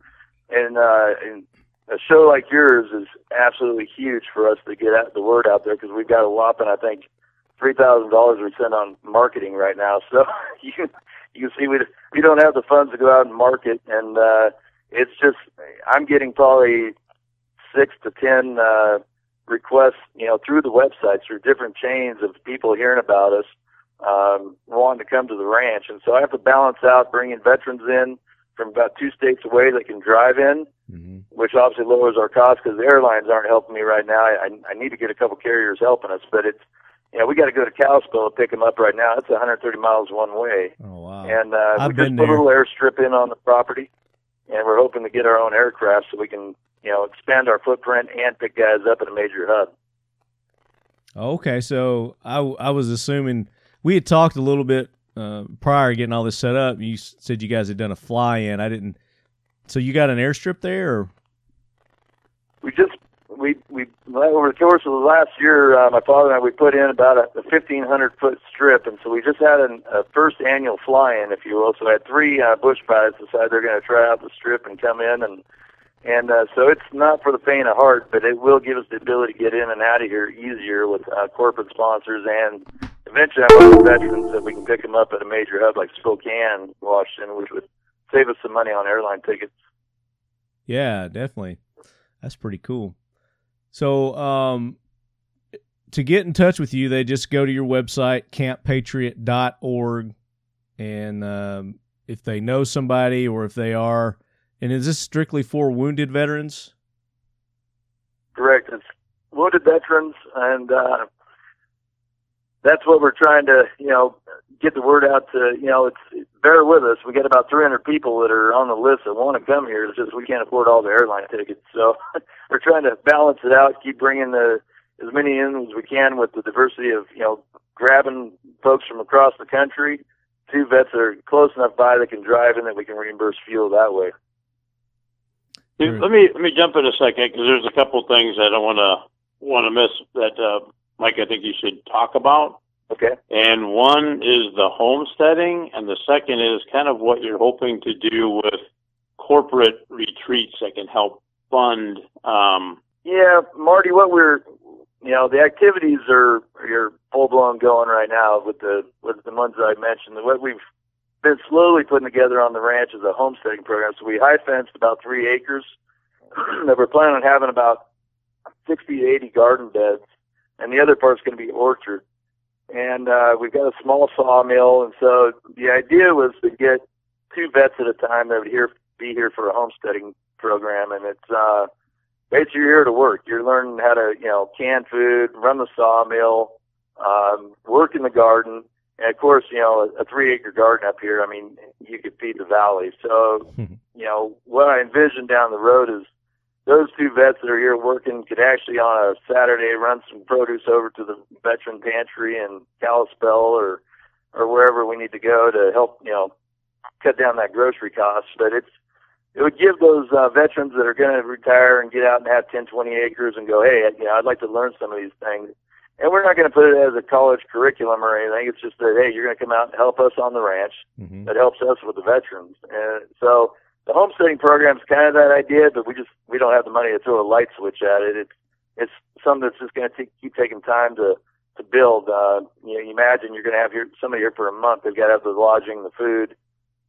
and, uh, and a show like yours is absolutely huge for us to get the word out there because we've got a whopping, I think, three thousand dollars we spend on marketing right now. So you can you see we we don't have the funds to go out and market, and uh, it's just I'm getting probably six to ten. Uh, requests, you know, through the websites, through different chains of people hearing about us, um, wanting to come to the ranch. And so I have to balance out bringing veterans in from about two states away that can drive in, Mm-hmm. which obviously lowers our costs because the airlines aren't helping me right now. I, I need to get a couple carriers helping us, but it's, you know, we got to go to Kalispell to pick them up right now. It's 130 miles one way. Oh wow! And uh, I've we just put a little airstrip in on the property, and we're hoping to get our own aircraft so we can, you know, expand our footprint and pick guys up at a major hub. Okay, so I I was assuming we had talked a little bit uh, prior getting all this set up. You said you guys had done a fly in. I didn't. So you got an airstrip there, or We just we we over the course of the last year, uh, my father and I we put in about a, a 1,500 foot strip, and so we just had an, a first annual fly-in, if you will. So we had three uh, bush pilots decide they're going to try out the strip and come in, and and uh, so it's not for the faint of heart, but it will give us the ability to get in and out of here easier with uh, corporate sponsors, and eventually I want the veterans that we can pick them up at a major hub like Spokane, Washington, which would save us some money on airline tickets. Yeah, definitely. That's pretty cool. So, um, to get in touch with you, they just go to your website, camppatriot.org. And um, if they know somebody or if they are, and is this strictly for wounded veterans? Correct. It's wounded veterans, and uh, that's what we're trying to, you know, get the word out to. You know, it's bear with us. We got about 300 people that are on the list that want to come here. It's just we can't afford all the airline tickets, so we're trying to balance it out. Keep bringing the as many in as we can with the diversity of, you know, grabbing folks from across the country. Two vets that are close enough by that can drive, and that we can reimburse fuel that way. Let me let me jump in a second because there's a couple things I don't want to want to miss that uh, Mike. I think you should talk about. Okay. And one is the homesteading, and the second is kind of what you're hoping to do with corporate retreats that can help fund. Um, yeah, Marty, what we're you know the activities are are full blown going right now with the with the ones that I mentioned. What we've been slowly putting together on the ranch is a homesteading program. So we high fenced about three acres that we're planning on having about 60 to 80 garden beds, and the other part's going to be orchard. And uh, we've got a small sawmill, and so the idea was to get two vets at a time that would here be here for a homesteading program, and it's uh, basically you're here to work. You're learning how to you know can food, run the sawmill, um, work in the garden, and of course, you know, a, a three acre garden up here, I mean, you could feed the valley. So, you know, what I envision down the road is those two vets that are here working could actually on a Saturday run some produce over to the veteran pantry in Kalispell or, or wherever we need to go to help, you know, cut down that grocery cost. But it's, it would give those uh, veterans that are going to retire and get out and have 10, 20 acres and go, hey, you know, I'd like to learn some of these things and we're not going to put it as a college curriculum or anything. It's just that hey, you're going to come out and help us on the ranch. Mm-hmm. That helps us with the veterans, and so the homesteading program is kind of that idea, but we just we don't have the money to throw a light switch at it. It's it's something that's just going to keep taking time to to build. Uh, you know, imagine you're going to have here somebody here for a month. They've got to have the lodging, the food,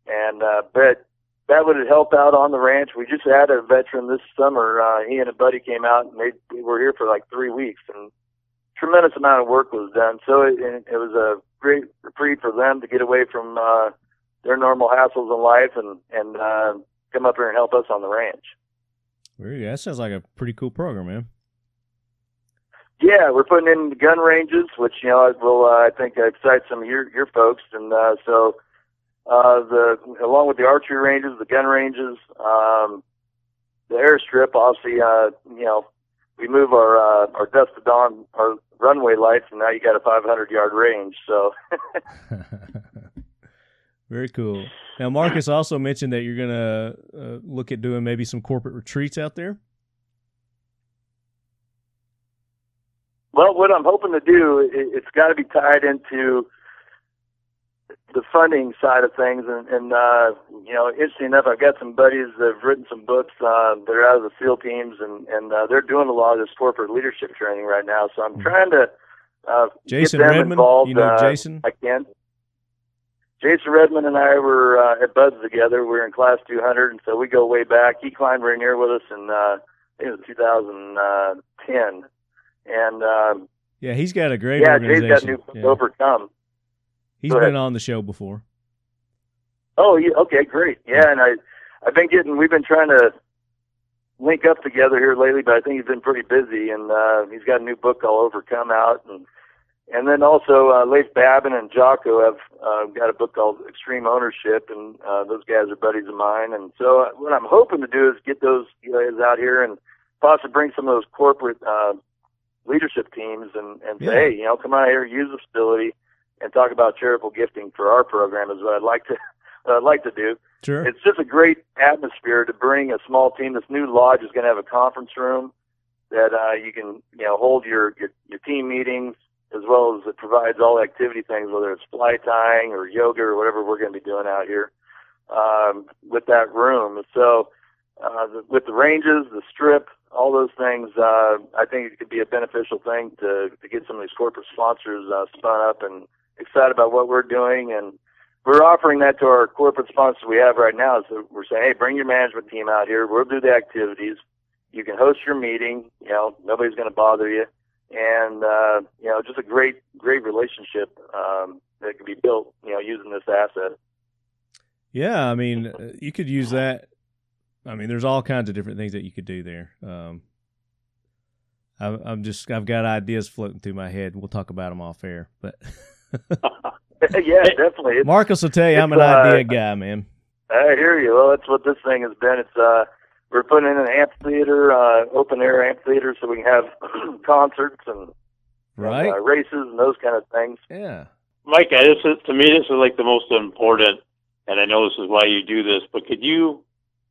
and uh, but that would help out on the ranch. We just had a veteran this summer. Uh, he and a buddy came out and they, they were here for like three weeks and tremendous amount of work was done. So it, it was a great reprieve for them to get away from uh, their normal hassles in life and and uh, come up here and help us on the ranch. Good. That sounds like a pretty cool program, man. Yeah, we're putting in gun ranges, which you know will uh, I think excite some of your your folks, and uh, so uh, the along with the archery ranges, the gun ranges, um, the airstrip. Obviously, uh, you know, we move our uh, our dusk to dawn our runway lights, and now you got a 500 yard range. So. Very cool. Now, Marcus also mentioned that you're going to uh, look at doing maybe some corporate retreats out there. Well, what I'm hoping to do, it, it's got to be tied into the funding side of things, and, and uh, you know, interesting enough, I've got some buddies that have written some books. Uh, they're out of the SEAL teams, and and uh, they're doing a lot of this corporate leadership training right now. So I'm trying to uh, Jason get them Redman, involved. you know uh, Jason? I can. Jason Redman and I were uh, at BUD/S together. We were in class 200, and so we go way back. He climbed Rainier with us in uh, I think it was 2010, and um, Yeah, he's got a great yeah, Jay's got new book, Yeah. Overcome. He's Go ahead. been on the show before. Oh, yeah, okay, great. Yeah, and I, I've been getting. We've been trying to link up together here lately, but I think he's been pretty busy, and uh, he's got a new book called Overcome out, and and then also uh, Leif Babin and Jocko have uh, got a book called Extreme Ownership, and uh, those guys are buddies of mine. And so uh, what I'm hoping to do is get those guys out here and possibly bring some of those corporate uh, leadership teams and and say, hey, you know, come out here, use the facility, and talk about charitable gifting for our program is what I'd like to what I'd like to do. Sure. It's just a great atmosphere to bring a small team. This new lodge is going to have a conference room that uh, you can you know hold your, your your team meetings as well as it provides all activity things, whether it's fly tying or yoga or whatever we're going to be doing out here um, with that room. So uh, the, with the ranges, the strip, all those things, uh, I think it could be a beneficial thing to, to get some of these corporate sponsors uh, spun up and excited about what we're doing. And we're offering that to our corporate sponsors we have right now. So we're saying, hey, bring your management team out here. We'll do the activities. You can host your meeting. You know, nobody's going to bother you. And, uh, you know, just a great, great relationship um, that can be built, you know, using this asset. Yeah, I mean, you could use that. I mean, there's all kinds of different things that you could do there. Um, I, I'm just, I've got ideas floating through my head. We'll talk about them off air, but yeah, definitely. It's, Marcus will tell you I'm an uh, idea guy, man. I hear you. Well, that's what this thing has been. It's uh, we're putting in an amphitheater, uh, open air amphitheater, so we can have concerts and, Right? and uh, races and those kind of things. Yeah. Mike, I- this is, to me, this is like the most important, and I know this is why you do this, but could you,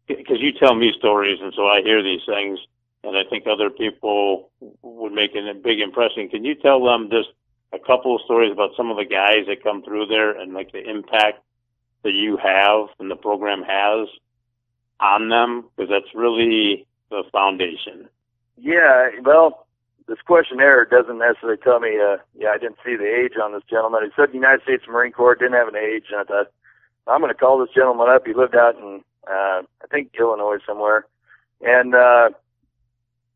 because you tell me stories, and so I hear these things, and I think other people would make a big impression. Can you tell them just a couple of stories about some of the guys that come through there and like the impact that you have and the program has on them? Because that's really the foundation. Yeah, well, this questionnaire doesn't necessarily tell me. Uh, yeah, I didn't see the age on this gentleman. It said United States Marine Corps didn't have an age, and I thought I'm going to call this gentleman up. He lived out in uh, I think Illinois somewhere, and uh,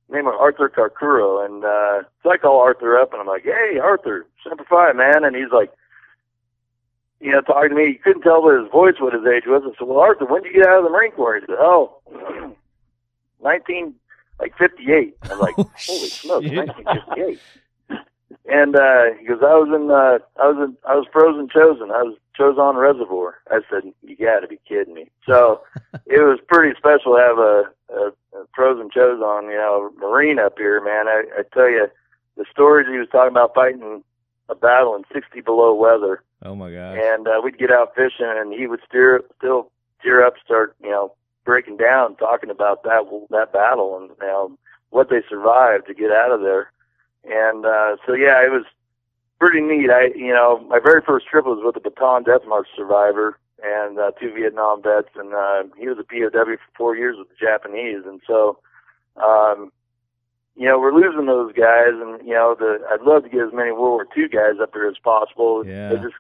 name of Arthur Carcuro, and uh, so I call Arthur up, and I'm like, "Hey, Arthur, Semper Fi, man," and he's like. You know, talking to me, you couldn't tell by his voice what his age was. I said, "Well, Arthur, when did you get out of the Marine Corps?" He said, "Oh, 19, like 58." I'm like, Oh, "Holy smokes, shit. 1958!" And uh, he goes, "I was in, uh, I was in, I was frozen Chosin. I was Chosin Reservoir." I said, "You got to be kidding me!" So it was pretty special to have a, a, a frozen Chosin, you know, Marine up here, man. I, I tell you, the stories he was talking about fighting a battle in 60 below weather Oh my gosh. and uh, we'd get out fishing, and he would steer still tear up, start you know breaking down, talking about that that battle and you know what they survived to get out of there. And uh, so yeah, it was pretty neat. I you know my very first trip was with a Bataan Death March survivor and uh, two Vietnam vets, and uh, he was a POW for four years with the Japanese, and so. Um, you know, we're losing those guys, and you know, the I'd love to get as many World War II guys up there as possible. Yeah. They just,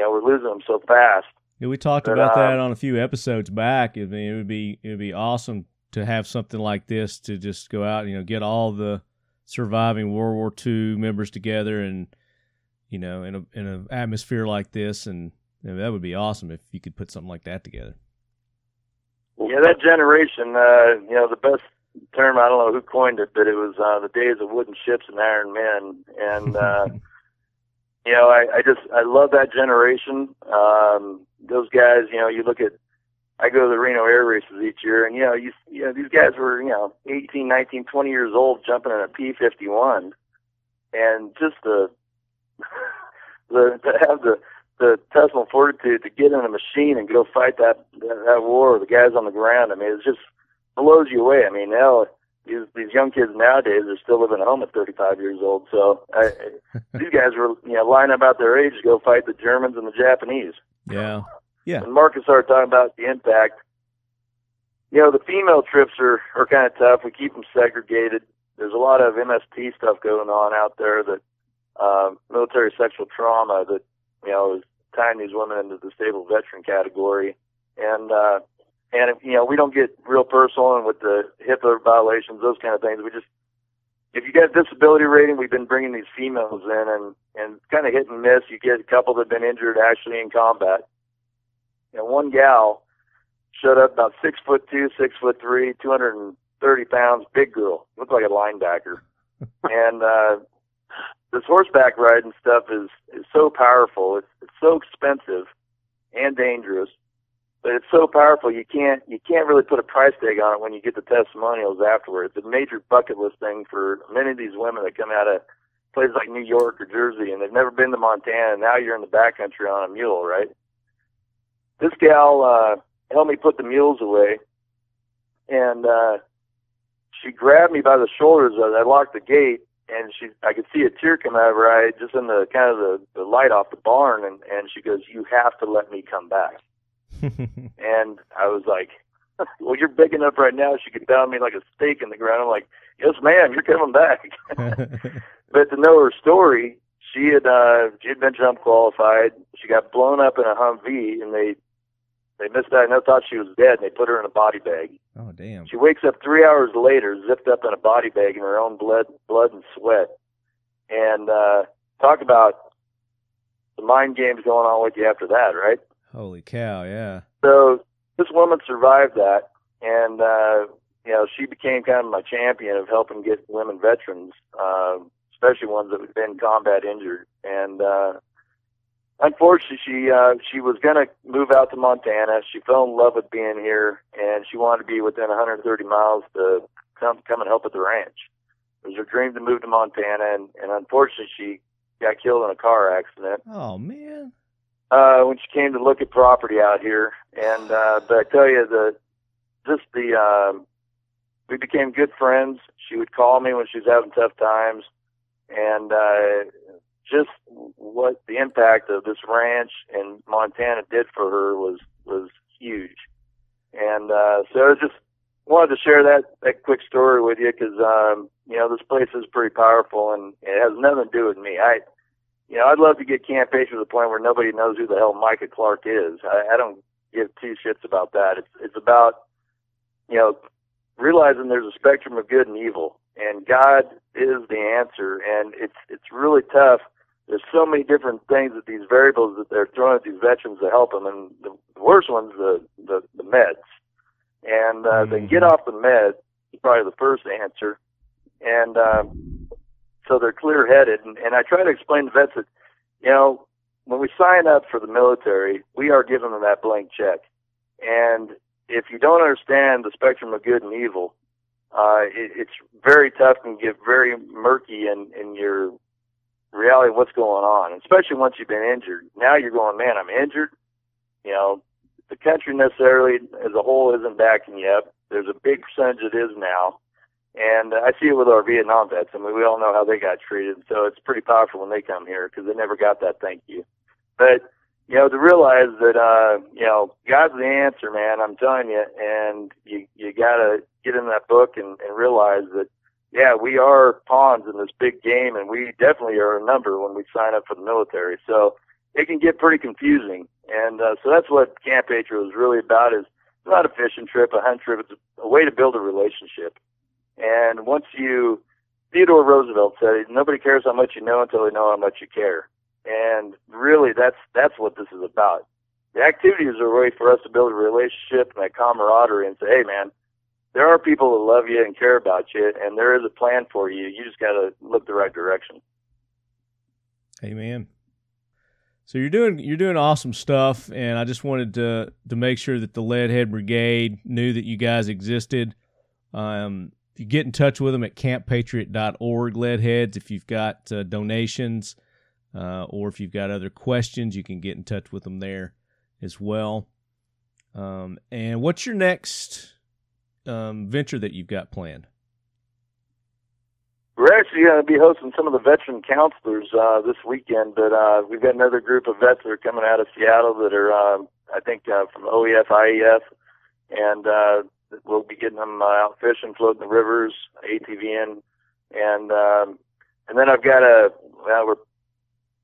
know, we're losing them so fast. Yeah, we talked about that um, on a few episodes back. I mean, it would be it would be awesome to have something like this to just go out, you know, get all the surviving World War II members together, and you know, in a in an atmosphere like this, and that would be awesome if you could put something like that together. Yeah, that generation, uh, you know, the best term, I don't know who coined it, but it was uh, the days of wooden ships and iron men. And, uh, you know, I, I just, I love that generation. Um, those guys, you know, you look at, I go to the Reno air races each year and, you know, you, you know, these guys were, you know, 18, 19, 20 years old jumping in a P-51 and just the, the, to have the, the intestinal fortitude to get in a machine and go fight that, that that war the guys on the ground. I mean, it just blows you away. I mean, now these these young kids nowadays are still living at home at 35 years old. So I, these guys were you know lying about their age to go fight the Germans and the Japanese. Yeah, yeah, And Marcus started talking about the impact. You know, the female trips are are kind of tough. We keep them segregated. There's a lot of MST stuff going on out there that um, military sexual trauma that you know is tying these women into the disabled veteran category, and uh, and if, you know we don't get real personal and with the HIPAA violations, those kind of things. We just if you get a disability rating, we've been bringing these females in and and kind of hit and miss. You get a couple that have been injured actually in combat. And one gal showed up about six foot two, six foot three, two hundred and thirty pounds, big girl, looked like a linebacker. and uh, this horseback riding stuff is is so powerful. It's it's so expensive and dangerous, but it's so powerful. You can't you can't really put a price tag on it when you get the testimonials afterwards. It's a major bucket list thing for many of these women that come out of places like New York or Jersey, and they've never been to Montana. And now you're in the backcountry on a mule, right? This gal uh, helped me put the mules away, and uh, she grabbed me by the shoulders as I locked the gate, and she I could see a tear come out of her eye just in the kind of the, the light off the barn, and and she goes, "You have to let me come back." and I was like, "Well, you're big enough right now. She could down me like a stake in the ground." I'm like, "Yes, ma'am, you're coming back." but to know her story, she had uh, she had been jump qualified. She got blown up in a Humvee, and they they misdiagnosed, thought she was dead, and they put her in a body bag. oh damn. She wakes up three hours later, zipped up in a body bag in her own blood, blood and sweat. And uh, talk about the mind games going on with you after that, right? Holy cow! Yeah. So this woman survived that, and uh, you know she became kind of my champion of helping get women veterans, uh, especially ones that have been combat injured. And uh, unfortunately, she uh, she was going to move out to Montana. She fell in love with being here, and she wanted to be within 130 miles to come come and help at the ranch. It was her dream to move to Montana, and, and unfortunately, she got killed in a car accident Oh man. Uh, when she came to look at property out here. And uh, but I tell you, the just the um, we became good friends. She would call me when she was having tough times, and uh, just what the impact of this ranch in Montana did for her was was huge. And uh, so I just wanted to share that that quick story with you because um, you know this place is pretty powerful, and it has nothing to do with me. I you know, I'd love to get Camp Patriot to the point where nobody knows who the hell Micah Clark is. I, I don't give two shits about that. It's it's about you know realizing there's a spectrum of good and evil, and God is the answer. And it's it's really tough. There's so many different things that these variables that they're throwing at these veterans to help them, and the, the worst one's the the, the meds. And uh, they get off the meds. is Probably the first answer, and um, so they're clear headed. And, and I try to explain to vets that, you know, when we sign up for the military, we are them that blank check. And if you don't understand the spectrum of good and evil, uh, it, it's very tough and get very murky in, in your reality of what's going on, especially once you've been injured. Now you're going, man, I'm injured. You know, the country necessarily as a whole isn't backing you up. There's a big percentage that is now. And I see it with our Vietnam vets. I mean, we all know how they got treated. So it's pretty powerful when they come here because they never got that thank you. But, you know, to realize that, uh, you know, God's the answer, man, I'm telling you. And you, you got to get in that book and, and realize that, yeah, we are pawns in this big game and we definitely are a number when we sign up for the military. So it can get pretty confusing. And, uh, so that's what Camp Patriot was really about is not a fishing trip, a hunt trip. It's a way to build a relationship. And once you, Theodore Roosevelt said, nobody cares how much you know until they know how much you care. And really, that's that's what this is about. The activities are a way for us to build a relationship and that camaraderie, and say, hey, man, there are people that love you and care about you, and there is a plan for you. You just got to look the right direction. Amen. So you're doing you're doing awesome stuff, and I just wanted to to make sure that the Leadhead Brigade knew that you guys existed. Um, you get in touch with them at camppatriot.org, Leadheads. If you've got uh, donations uh, or if you've got other questions, you can get in touch with them there as well. Um, and what's your next um, venture that you've got planned? We're actually going to be hosting some of the veteran counselors uh, this weekend, but uh, we've got another group of vets that are coming out of Seattle that are, um, I think, uh, from OEF, IEF, and uh, we'll be getting them uh, out fishing, floating the rivers, ATVing, and um, and then I've got a well, we're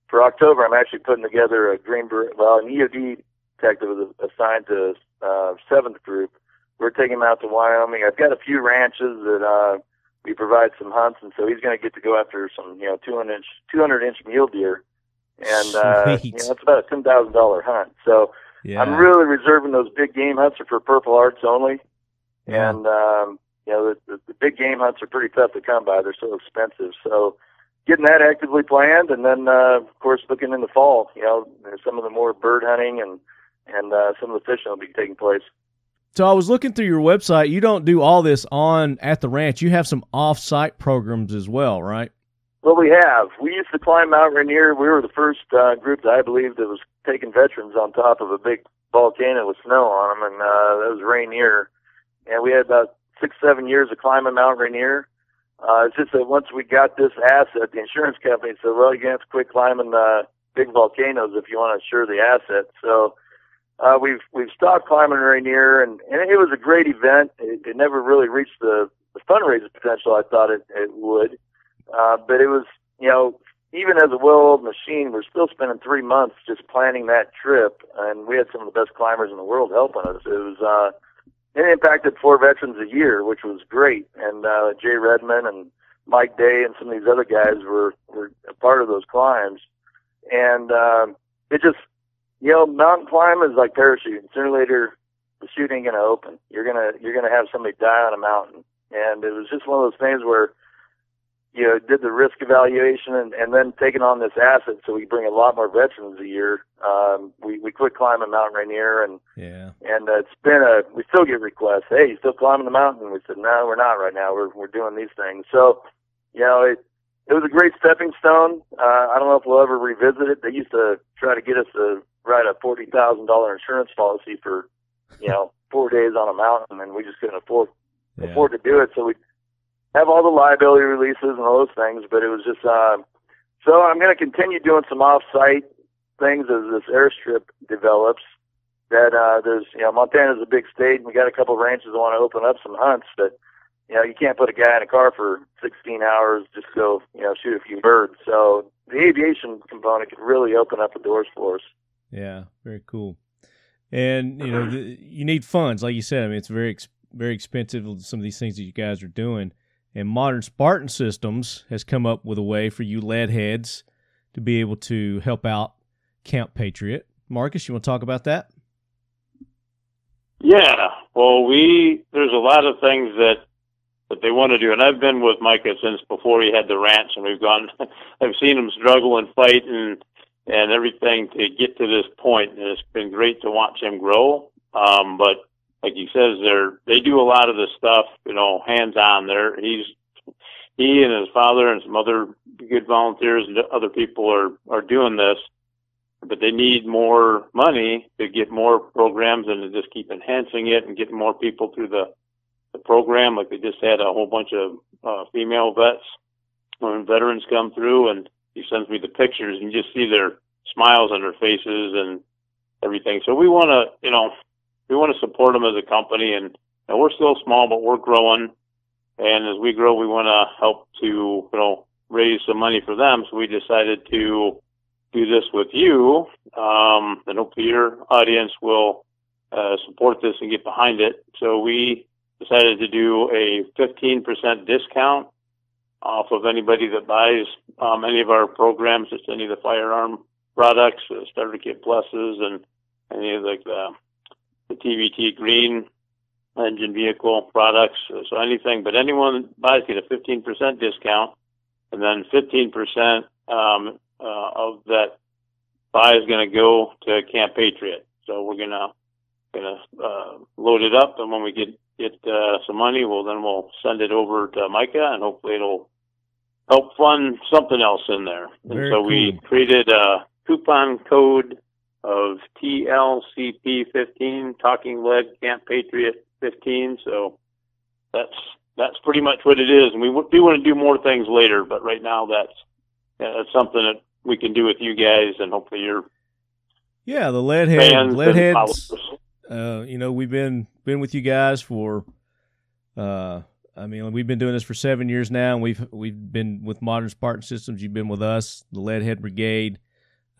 for October. I'm actually putting together a Green well, an EOD detective assigned to uh, seventh group. We're taking him out to Wyoming. I've got a few ranches that uh, we provide some hunts, and so he's going to get to go after some, you know, 200 inch, 200 inch mule deer, and uh, you know, it's about a ten thousand dollar hunt. So Yeah. I'm really reserving those big game hunts are for Purple Hearts only, Yeah. and um, you know, the, the, big game hunts are pretty tough to come by. They're so expensive. So getting that actively planned, and then uh, of course looking in the fall. You know, there's some of the more bird hunting and and uh, some of the fishing will be taking place. So I was looking through your website. You don't do all this on at the ranch. You have some off-site programs as well, right? Well, we have. We used to climb Mount Rainier. We were the first uh, group that I believe that was taking veterans on top of a big volcano with snow on them, and uh, that was Rainier. And we had about six, seven years of climbing Mount Rainier. Uh, it's just that once we got this asset, the insurance company said, well, to have to quit climbing uh, big volcanoes if you want to insure the asset. So uh, we've we've stopped climbing Rainier, and, and it was a great event. It, it never really reached the, the fundraising potential I thought it, it would. Uh, but it was, you know, even as a well-oiled machine, we're still spending three months just planning that trip, and we had some of the best climbers in the world helping us. It was uh, it impacted four veterans a year, which was great, and uh, Jay Redman and Mike Day and some of these other guys were were a part of those climbs, and um, it just you know mountain climb is like parachuting. Sooner or later, the chute ain't gonna open. You're gonna you're gonna have somebody die on a mountain, and it was just one of those things where you know, did the risk evaluation and, and then taking on this asset so we bring a lot more veterans a year. Um, we, we quit climbing Mount Rainier and, Yeah. and uh, it's been a, we still get requests. Hey, you still climbing the mountain? We said, no, we're not right now. We're, we're doing these things. So, you know, it, it was a great stepping stone. Uh, I don't know if we'll ever revisit it. They used to try to get us to write a $40,000 insurance policy for, you know, four days on a mountain and we just couldn't afford, Yeah. afford to do it. So we, have all the liability releases and all those things, but it was just uh, so I'm going to continue doing some off-site things as this airstrip develops. That uh, there's you know Montana's a big state, and we got a couple ranches that want to open up some hunts, but you know you can't put a guy in a car for 16 hours just to go you know shoot a few birds. So the aviation component could really open up the doors for us. Yeah, very cool. And you know, the, you need funds, like you said. I mean, it's very ex- very expensive. Some of these things that you guys are doing, and modern Spartan Systems has come up with a way for you lead heads to be able to help out Camp Patriot. Marcus, you want to talk about that? Yeah. Well, we there's a lot of things that that they want to do, and I've been with Micah since before he had the ranch, and we've gone. I've seen him struggle and fight and and everything to get to this point, and it's been great to watch him grow. Um, but like he says, they're they do a lot of the stuff, you know, hands on. There, he's he and his father and some other good volunteers and other people are are doing this but they need more money to get more programs and to just keep enhancing it and getting more people through the the program. Like they just had a whole bunch of uh, female vets when veterans come through, and he sends me the pictures, and you just see their smiles on their faces and everything. So we want to, you know, we want to support them as a company, and, and we're still small, but we're growing. And as we grow, we want to help to, you know, raise some money for them. So we decided to do this with you, um, and hopefully your audience will uh, support this and get behind it. So we decided to do a 15% discount off of anybody that buys um, any of our programs, just any of the firearm products, uh, starter kit pluses, and any of like the, the TVT green engine vehicle products. So anything, but anyone buys get a 15% discount, and then 15% um, uh, of that buy is going to go to Camp Patriot. So we're gonna gonna uh, load it up, and when we get get uh, some money, well then we'll send it over to Micah, and hopefully it'll help fund something else in there. And Very so we created a coupon code of TLCP15, Talking Lead Camp Patriot 15. So that's that's pretty much what it is, and we do want to do more things later, but right now that's that's something that we can do with you guys, and hopefully you're. Yeah, the lead head, lead heads. Uh, you know, we've been been with you guys for. Uh, I mean, we've been doing this for seven years now, and we've we've been with Modern Spartan Systems. You've been with us, the Leadhead Brigade.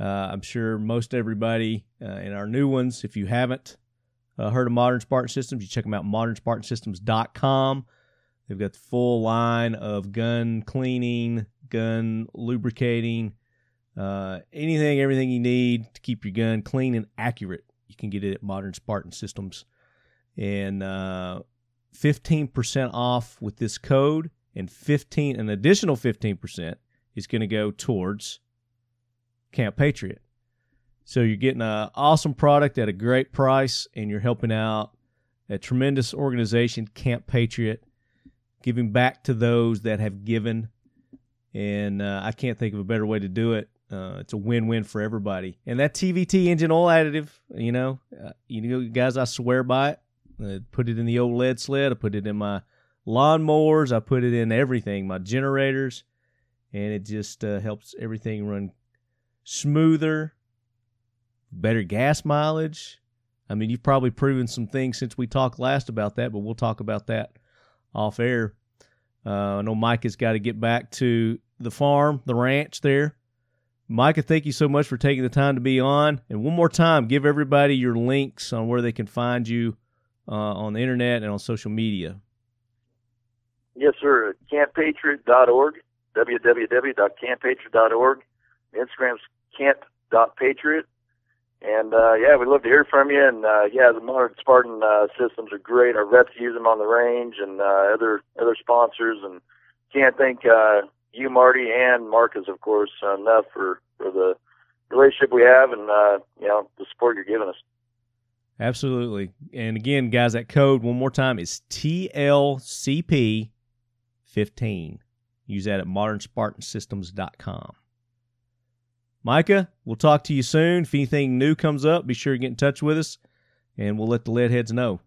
Uh, I'm sure most everybody uh, in our new ones, if you haven't uh, heard of Modern Spartan Systems, you check them out modernspartansystems.com. They've got the full line of gun cleaning, gun lubricating, uh, anything, everything you need to keep your gun clean and accurate. You can get it at Modern Spartan Systems. And uh, 15% off with this code, and 15 an additional 15% is going to go towards Camp Patriot. So you're getting an awesome product at a great price, and you're helping out a tremendous organization, Camp Patriot, giving back to those that have given. And uh, I can't think of a better way to do it. Uh, it's a win-win for everybody. And that TVT engine oil additive, you know, uh, you know, guys, I swear by it. I put it in the old lead sled. I put it in my lawnmowers. I put it in everything, my generators, and it just uh, helps everything run smoother, better gas mileage. I mean, you've probably proven some things since we talked last about that, but we'll talk about that off air. Uh, I know Mike has got to get back to the farm, the ranch there. Micah, thank you so much for taking the time to be on. And one more time, give everybody your links on where they can find you uh, on the internet and on social media. Yes, sir. CampPatriot.org, www.camppatriot.org. Instagram's camp.patriot. And uh, yeah, we'd love to hear from you. And uh, yeah, the modern Spartan uh, systems are great. Our vets use them on the range, and uh, other other sponsors. And can't thank uh, you, Marty, and Marcus, of course, enough for for the relationship we have, and uh, you know the support you're giving us. Absolutely. And again, guys, that code one more time is TLCP fifteen. Use that at modernspartansystems.com. Micah, we'll talk to you soon. If anything new comes up, be sure to get in touch with us, and we'll let the leadheads know.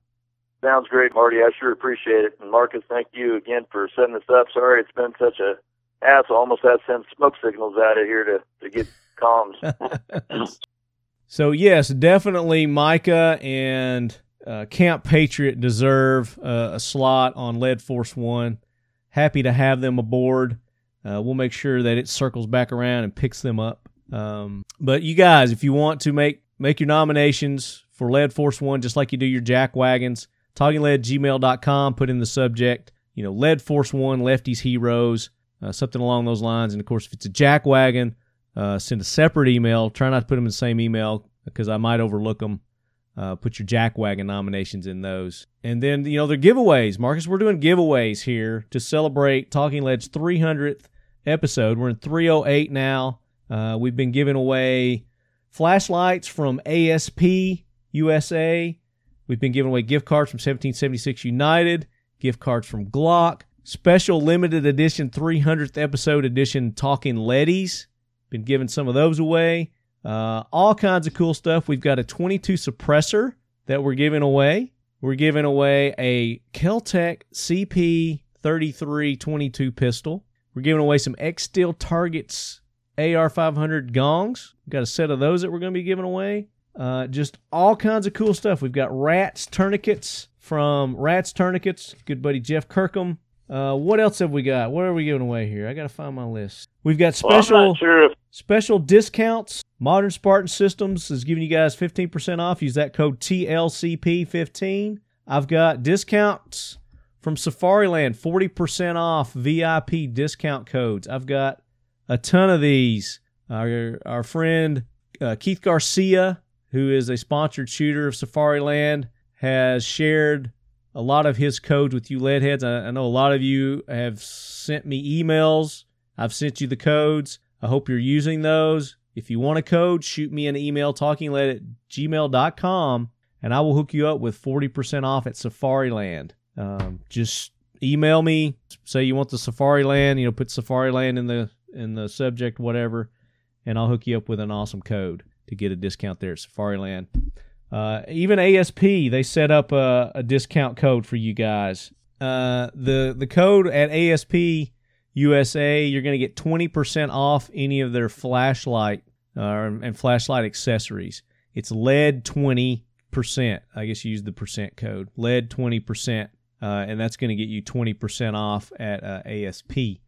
Sounds great, Marty. I sure appreciate it. And Marcus, thank you again for setting this up. Sorry it's been such a hassle. Almost had to send smoke signals out of here to, to get comms. so, yes, definitely Micah and uh, Camp Patriot deserve uh, a slot on Lead Force One. Happy to have them aboard. Uh, we'll make sure that it circles back around and picks them up. Um, but you guys, if you want to make make your nominations for Lead Force One, just like you do your jack wagons, talkinglead@gmail.com. Put in the subject, you know, Lead Force One, Lefties Heroes, uh, something along those lines. And of course, if it's a jack wagon, uh, send a separate email. Try not to put them in the same email because I might overlook them. Uh, put your jack wagon nominations in those. And then, you know, the giveaways. Marcus, we're doing giveaways here to celebrate Talking Lead's 300th episode. We're in 308 now. Uh, we've been giving away flashlights from ASP USA. We've been giving away gift cards from 1776 United, gift cards from Glock, special limited edition 300th episode edition Talking Leadies. Been giving some of those away. Uh, all kinds of cool stuff. We've got a 22 suppressor that we're giving away. We're giving away a Keltec CP 3322 pistol. We're giving away some X Steel Targets AR 500 gongs. We've got a set of those that we're going to be giving away. Uh, just all kinds of cool stuff. We've got Rats tourniquets from Rats Tourniquets. Good buddy Jeff Kirkham. Uh, what else have we got? What are we giving away here? I got to find my list. We've got special well, sure if- special discounts. Modern Spartan Systems is giving you guys 15% off. Use that code TLCP15. I've got discounts from Safariland, 40% off VIP discount codes. I've got a ton of these. Our, our friend uh, Keith Garcia, who is a sponsored shooter of Safariland, has shared a lot of his codes with you leadheads. I, I know a lot of you have sent me emails. I've sent you the codes. I hope you're using those. If you want a code, shoot me an email, talkinglead at gmail.com, and I will hook you up with 40% off at Safariland. Um, just email me, say you want the Safariland, you know, put Safariland in the in the subject, whatever, and I'll hook you up with an awesome code to get a discount there at Safariland. Uh, even ASP, they set up a, a discount code for you guys. Uh, the the code at ASP USA, you're going to get 20% off any of their flashlight uh, and flashlight accessories. It's lead 20%. I guess you use the percent code. Lead 20%. Uh, and that's going to get you 20% off at uh, ASP.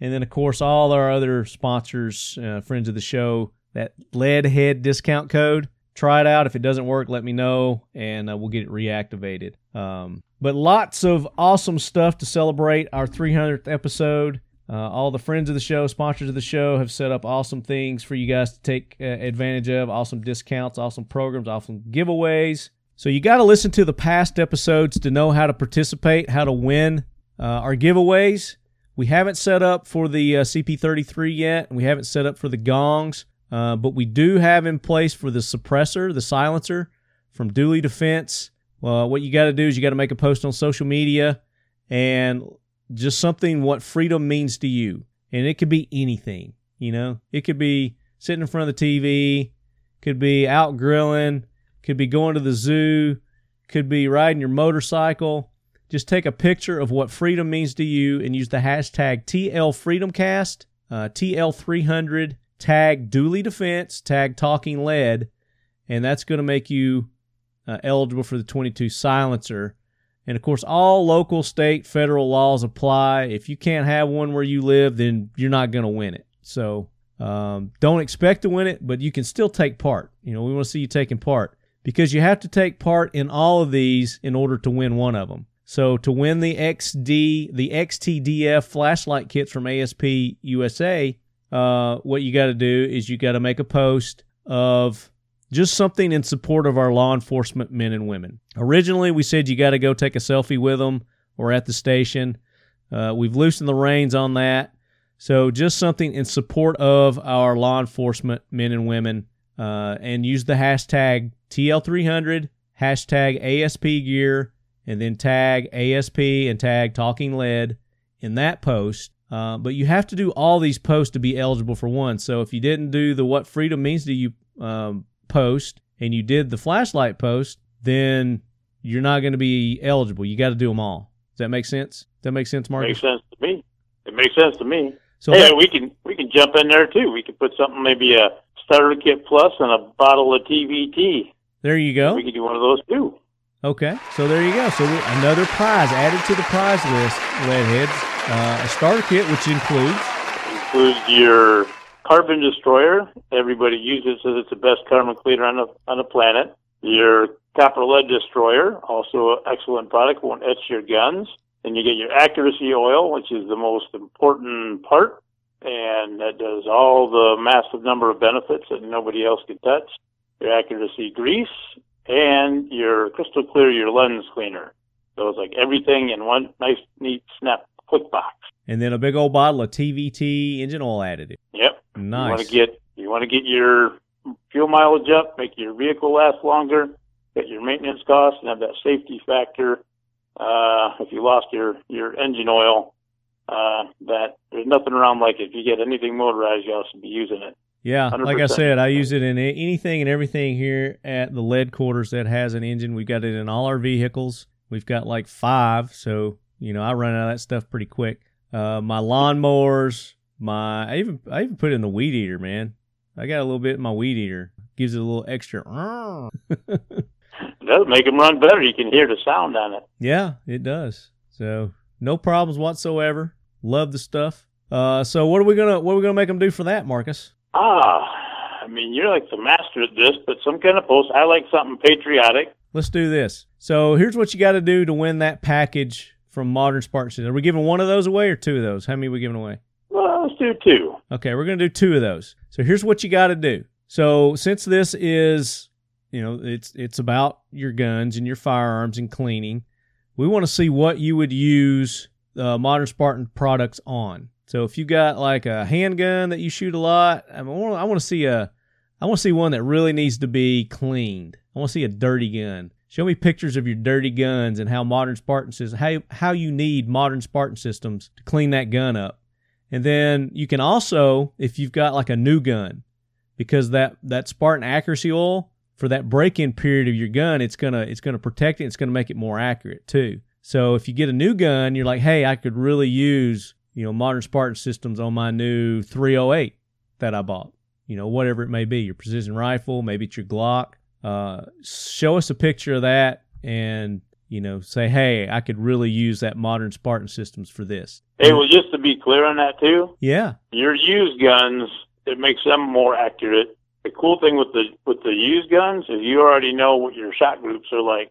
And then, of course, all our other sponsors, uh, friends of the show, that lead head discount code. Try it out. If it doesn't work, let me know and uh, we'll get it reactivated. Um, but lots of awesome stuff to celebrate our 300th episode. Uh, all the friends of the show, sponsors of the show, have set up awesome things for you guys to take uh, advantage of. Awesome discounts, awesome programs, awesome giveaways. So you got to listen to the past episodes to know how to participate, how to win uh, our giveaways. We haven't set up for the uh, CP33 yet, and we haven't set up for the gongs, uh, but we do have in place for the suppressor, the silencer from Dooley Defense. Well, what you got to do is you got to make a post on social media and just something what freedom means to you. And it could be anything, you know, it could be sitting in front of the TV, could be out grilling, could be going to the zoo, could be riding your motorcycle, just take a picture of what freedom means to you and use the hashtag TLFreedomCast, uh, TL300, tag Dooley Defense, tag Talking Lead, and that's going to make you uh, eligible for the 22 silencer. And of course, all local, state, federal laws apply. If you can't have one where you live, then you're not going to win it. So um, don't expect to win it, but you can still take part. You know, we want to see you taking part because you have to take part in all of these in order to win one of them. So to win the XD, the XTDF flashlight kits from ASP USA, uh, what you got to do is you got to make a post of just something in support of our law enforcement men and women. Originally, we said you got to go take a selfie with them or at the station. Uh, we've loosened the reins on that. So just something in support of our law enforcement men and women, uh, and use the hashtag TL300, hashtag ASP gear, and then tag ASP and tag Talking Lead in that post. Uh, but you have to do all these posts to be eligible for one. So if you didn't do the What Freedom Means to You um, post and you did the flashlight post, then you're not going to be eligible. You got to do them all. Does that make sense? Does that make sense, Mark? Makes sense to me. It makes sense to me. So hey, that- we can we can jump in there too. We can put something maybe a starter kit plus and a bottle of TVT. there you go. We could do one of those too. Okay, so there you go. So another prize added to the prize list, Leadheads. Uh, a starter kit, which includes Includes your carbon destroyer. Everybody uses it. It's the best carbon cleaner on the on the planet. Your copper lead destroyer, also an excellent product, won't etch your guns. And you get your accuracy oil, which is the most important part, and that does all the massive number of benefits that nobody else can touch. Your accuracy grease and your crystal clear your lens cleaner. So it's like everything in one nice, neat, snap, quick box. and then a big old bottle of TVT engine oil additive. Yep. Nice. You want to get you want to get your fuel mileage up, make your vehicle last longer, get your maintenance costs, and have that safety factor. Uh, if you lost your your engine oil, uh, that there's nothing around like it. If you get anything motorized, you ought to be using it. Yeah, like I said, I use it in anything and everything here at the lead quarters that has an engine. We've got it in all our vehicles. We've got like five, so you know I run out of that stuff pretty quick. Uh, my lawnmowers, my I even I even put it in the weed eater, man. I got a little bit in my weed eater. Gives it a little extra. Does make them run better. You can hear the sound on it. Yeah, it does. So no problems whatsoever. Love the stuff. Uh, so what are we gonna what are we gonna make them do for that, Marcus? Ah, I mean, you're like the master at this, but some kind of post. I like something patriotic. Let's do this. So here's what you got to do to win that package from Modern Spartan System. Are we giving one of those away or two of those? How many are we giving away? Well, let's do two. Okay, we're going to do two of those. So here's what you got to do. So since this is, you know, it's it's about your guns and your firearms and cleaning, we want to see what you would use uh, Modern Spartan products on. So if you got like a handgun that you shoot a lot, I, mean, I want to see a, I want to see one that really needs to be cleaned. I want to see a dirty gun. Show me pictures of your dirty guns and how modern Spartan systems, how how you need modern Spartan systems to clean that gun up. And then you can also, if you've got like a new gun, because that that Spartan accuracy oil for that break-in period of your gun, it's gonna it's gonna protect it. It's gonna make it more accurate too. So if you get a new gun, you're like, hey, I could really use you know modern Spartan systems on my new 308 that I bought. You know whatever it may be, your precision rifle, maybe it's your Glock. Uh, show us a picture of that and you know say, hey, I could really use that modern Spartan systems for this. Hey, well, just to be clear on that too, Yeah, your used guns it makes them more accurate. The cool thing with the with the used guns is you already know what your shot groups are like,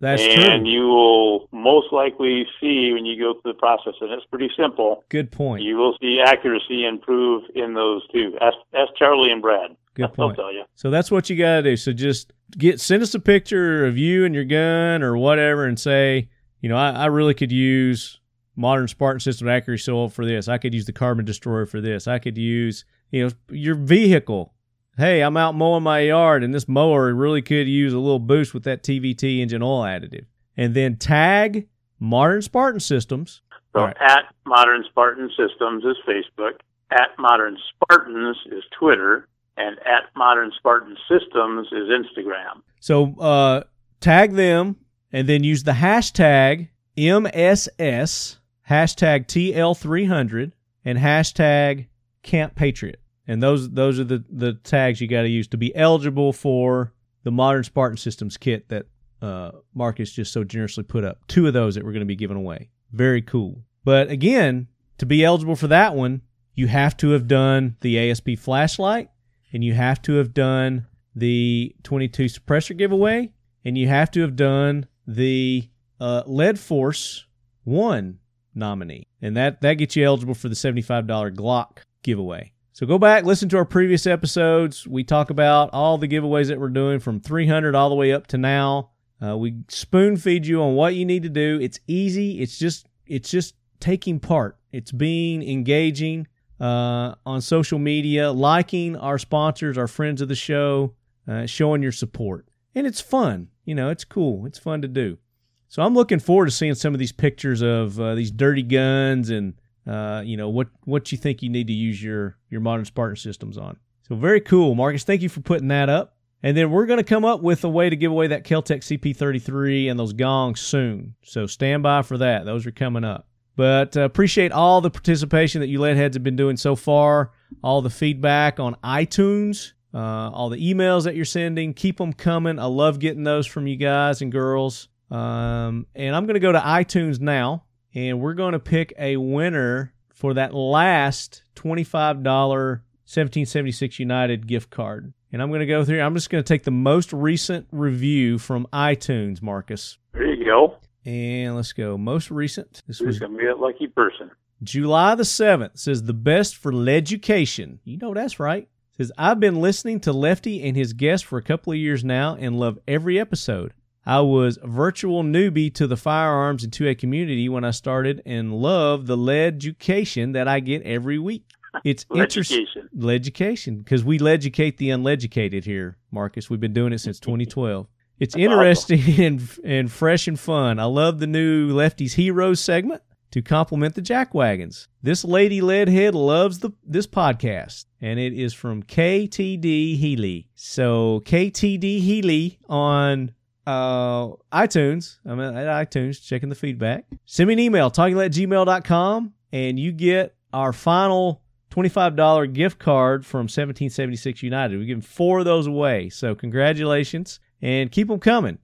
that's and true. you will most likely see when you go through the process, and it's pretty simple. Good point. You will see accuracy improve in those two. Ask, ask Charlie and Brad. Good They'll point. tell you. So that's what you got to do. So just get send us a picture of you and your gun or whatever, and say, you know, I, I really could use modern Spartan system accuracy oil for this. I could use the carbon destroyer for this. I could use, you know, your vehicle. Hey, I'm out mowing my yard, and this mower really could use a little boost with that TVT engine oil additive. And then tag modern Spartan systems. So right. at Modern Spartan Systems is Facebook. At Modern Spartans is Twitter. And at Modern Spartan Systems is Instagram. So uh, tag them and then use the hashtag MSS, hashtag TL300, and hashtag Camp Patriot. And those those are the, the tags you got to use to be eligible for the Modern Spartan Systems kit that uh, Marcus just so generously put up. Two of those that we're going to be giving away. Very cool. But again, to be eligible for that one, you have to have done the ASP flashlight and you have to have done the 22 suppressor giveaway and you have to have done the uh, Lead Force 1 nominee. And that, that gets you eligible for the $75 Glock giveaway. So go back, listen to our previous episodes. We talk about all the giveaways that we're doing from 300 all the way up to now. Uh, we spoon feed you on what you need to do. It's easy. It's just it's just taking part. It's being engaging uh, on social media, liking our sponsors, our friends of the show, uh, showing your support, and it's fun. You know, it's cool. It's fun to do. So I'm looking forward to seeing some of these pictures of uh, these dirty guns and uh, you know what what you think you need to use your your modern Spartan systems on. So very cool, Marcus. Thank you for putting that up. And then we're going to come up with a way to give away that Keltec CP33 and those gongs soon. So stand by for that. Those are coming up. But uh, appreciate all the participation that you lead heads have been doing so far, all the feedback on iTunes, uh, all the emails that you're sending. Keep them coming. I love getting those from you guys and girls. Um, and I'm going to go to iTunes now and we're going to pick a winner for that last $25 1776 United gift card. And I'm going to go through, I'm just going to take the most recent review from iTunes, Marcus. There you go. And let's go. Most recent. This Who's was going to be a lucky person? July the 7th. Says the best for leducation. You know that's right. Says I've been listening to Lefty and his guests for a couple of years now and love every episode. I was a virtual newbie to the firearms and 2A community when I started and love the leducation that I get every week. It's interesting. Leducation, because we educate the uneducated here, Marcus. We've been doing it since 2012. It's That's interesting and, and fresh and fun. I love the new Lefties Heroes segment to complement the Jack Wagons. This lady leadhead loves the this podcast, and it is from KTD Healy. So KTD Healy on uh, iTunes. I'm at iTunes checking the feedback. Send me an email, talkinglead at gmail.com, and you get our final $25 gift card from 1776 United. We're giving four of those away. So congratulations and keep them coming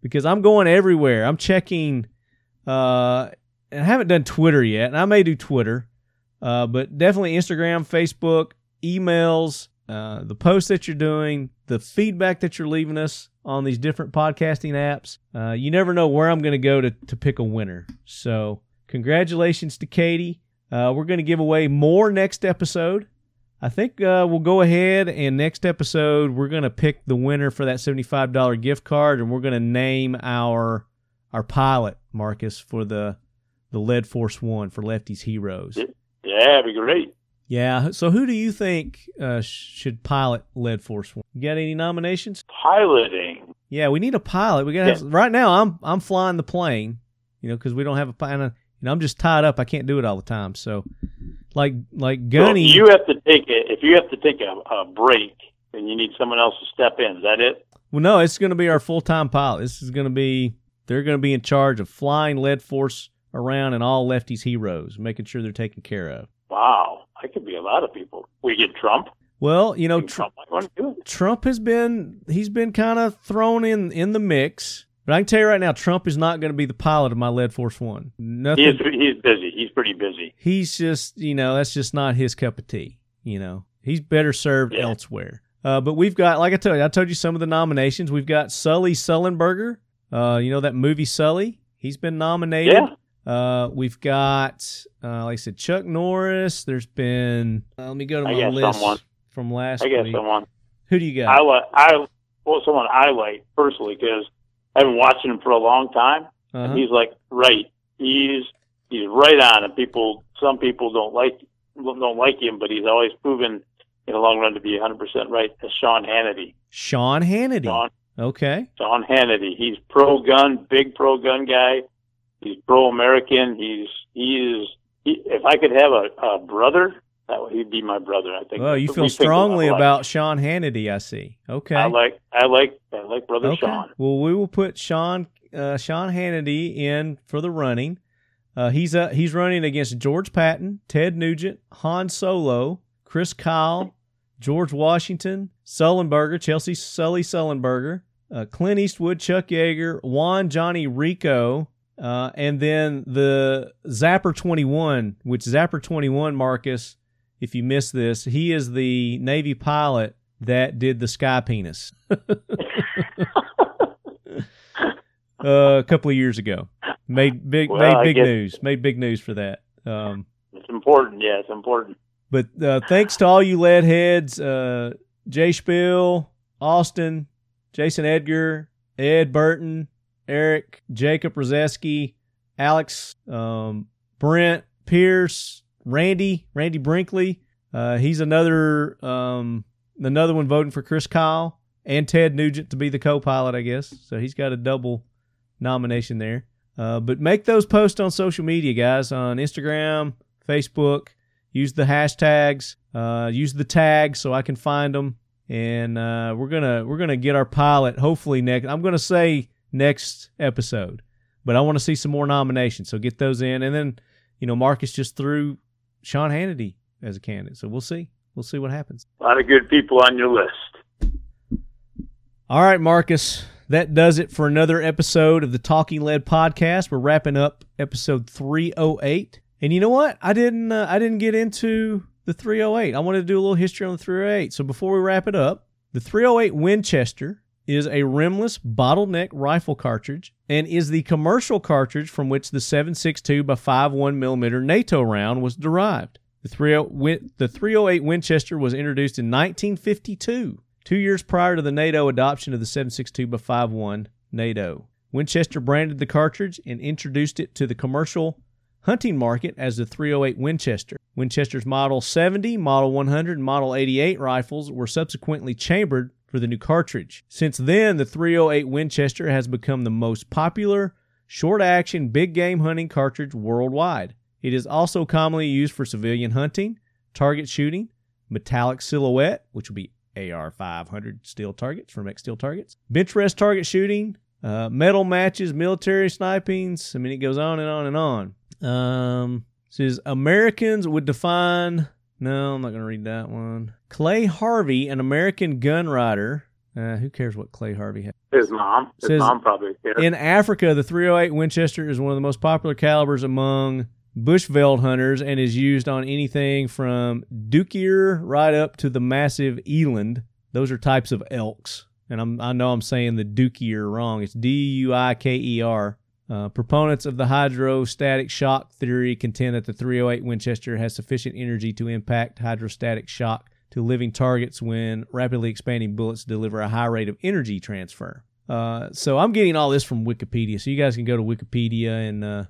because I'm going everywhere. I'm checking, uh, and I haven't done Twitter yet, and I may do Twitter, uh, but definitely Instagram, Facebook, emails, uh, the posts that you're doing, the feedback that you're leaving us on these different podcasting apps. Uh, you never know where I'm going to go to to pick a winner. So congratulations to Katie. Uh, we're going to give away more next episode. I think uh, we'll go ahead and next episode we're going to pick the winner for that seventy-five dollar gift card, and we're going to name our our pilot Marcus for the the Lead Force One for Lefties Heroes. Yeah, that'd be great. Yeah. So who do you think uh, should pilot Lead Force One? You got any nominations? Piloting. Yeah, we need a pilot. We got have, right now. I'm I'm flying the plane, you know, because we don't have a pilot. You know, I'm just tied up. I can't do it all the time. So, like like Gunny. if you have to take it. If you have to take a, a break, then you need someone else to step in. Is that it? well, no, it's going to be our full time pilot. This is going to be. They're going to be in charge of flying Lead Force around and all lefties heroes, making sure they're taken care of. Wow, that could be a lot of people. We get Trump. Well, you know, Tr- Trump might want to do it. Trump has been he's been kind of thrown in in the mix. But I can tell you right now, Trump is not going to be the pilot of my Lead Force One. Nothing. He is, he's busy. He's pretty busy. he's just you know that's just not his cup of tea. You know, he's better served Yeah. elsewhere. Uh, but we've got, like I told you, I told you some of the nominations. We've got Sully Sullenberger. Uh, you know that movie Sully. He's been nominated. Yeah. Uh, we've got, uh, like I said, Chuck Norris. There's been. Uh, let me go to my list someone. from last I guess week. someone. Who do you got? I like. I well, someone I like personally because I've been watching him for a long time. Uh-huh. And he's like right. He's he's right on, and people. Some people don't like don't like him, but he's always proven in the long run to be 100 percent right. As Sean Hannity. Sean Hannity. Sean Okay. Sean Hannity. He's pro gun, big pro gun guy. He's pro American. He's he is. He, if I could have a, a brother, that would he'd be my brother. I think. Well, you feel strongly alike. about Sean Hannity. I see. Okay. I like I like I like brother okay. Sean. Well, we will put Sean uh, Sean Hannity in for the running. Uh, he's uh, he's running against George Patton, Ted Nugent, Han Solo, Chris Kyle, George Washington, Sullenberger, Chesley Sully Sullenberger, uh, Clint Eastwood, Chuck Yeager, Juan Johnny Rico, uh, and then the Zapper 21, which Zapper 21, Marcus, if you missed this, he is the Navy pilot that did the sky penis uh, a couple of years ago. Made big Well, made big news. Made big news for that. Um, It's important. Yeah, it's important. but uh, thanks to all you lead heads, uh, Jay Spiel, Austin, Jason Edgar, Ed Burton, Eric, Jacob Rozeski, Alex, um, Brent, Pierce, Randy, Randy Brinkley. Uh, he's another um, another one voting for Chris Kyle and Ted Nugent to be the co-pilot, I guess. So he's got a double nomination there. Uh, but make those posts on social media, guys, on Instagram, Facebook. Use the hashtags. Uh, use the tags so I can find them. And uh, we're gonna we're gonna get our pilot hopefully next. I'm gonna say next episode, but I want to see some more nominations. So get those in, and then you know Marcus just threw Sean Hannity as a candidate. So we'll see. We'll see what happens. A lot of good people on your list. All right, Marcus. That does it for another episode of the Talking Lead podcast. We're wrapping up episode 308. And you know what? I didn't uh, I didn't get into the 308. I wanted to do a little history on the 308. So before we wrap it up, the 308 Winchester is a rimless bottleneck rifle cartridge and is the commercial cartridge from which the 7.62 by 5.1 millimeter NATO round was derived. The 30 the 308 Winchester was introduced in 1952, two years prior to the NATO adoption of the 7.62 by 5.1 NATO. Winchester branded the cartridge and introduced it to the commercial hunting market as the 308 Winchester. Winchester's Model 70, Model 100, and Model 88 rifles were subsequently chambered for the new cartridge. Since then, the 308 Winchester has become the most popular short action big game hunting cartridge worldwide. It is also commonly used for civilian hunting, target shooting, metallic silhouette, which would be AR 500 steel targets from X Steel Targets, bench rest target shooting, uh, metal matches, military snipings. I mean, it goes on and on and on. Um, says Americans would define. No, I'm not going to read that one. Clay Harvey, an American gun rider. Uh, who cares what Clay Harvey has? His mom. His Says- mom probably cares. In Africa, the 308 Winchester is one of the most popular calibers among bushveld hunters and is used on anything from Dukier right up to the massive eland. Those are types of elks. And I'm, I know I'm saying the Dukier wrong. It's D U I K E R. Uh, proponents of the hydrostatic shock theory contend that the 308 Winchester has sufficient energy to impact hydrostatic shock to living targets when rapidly expanding bullets deliver a high rate of energy transfer. Uh, so I'm getting all this from Wikipedia. So you guys can go to Wikipedia and uh,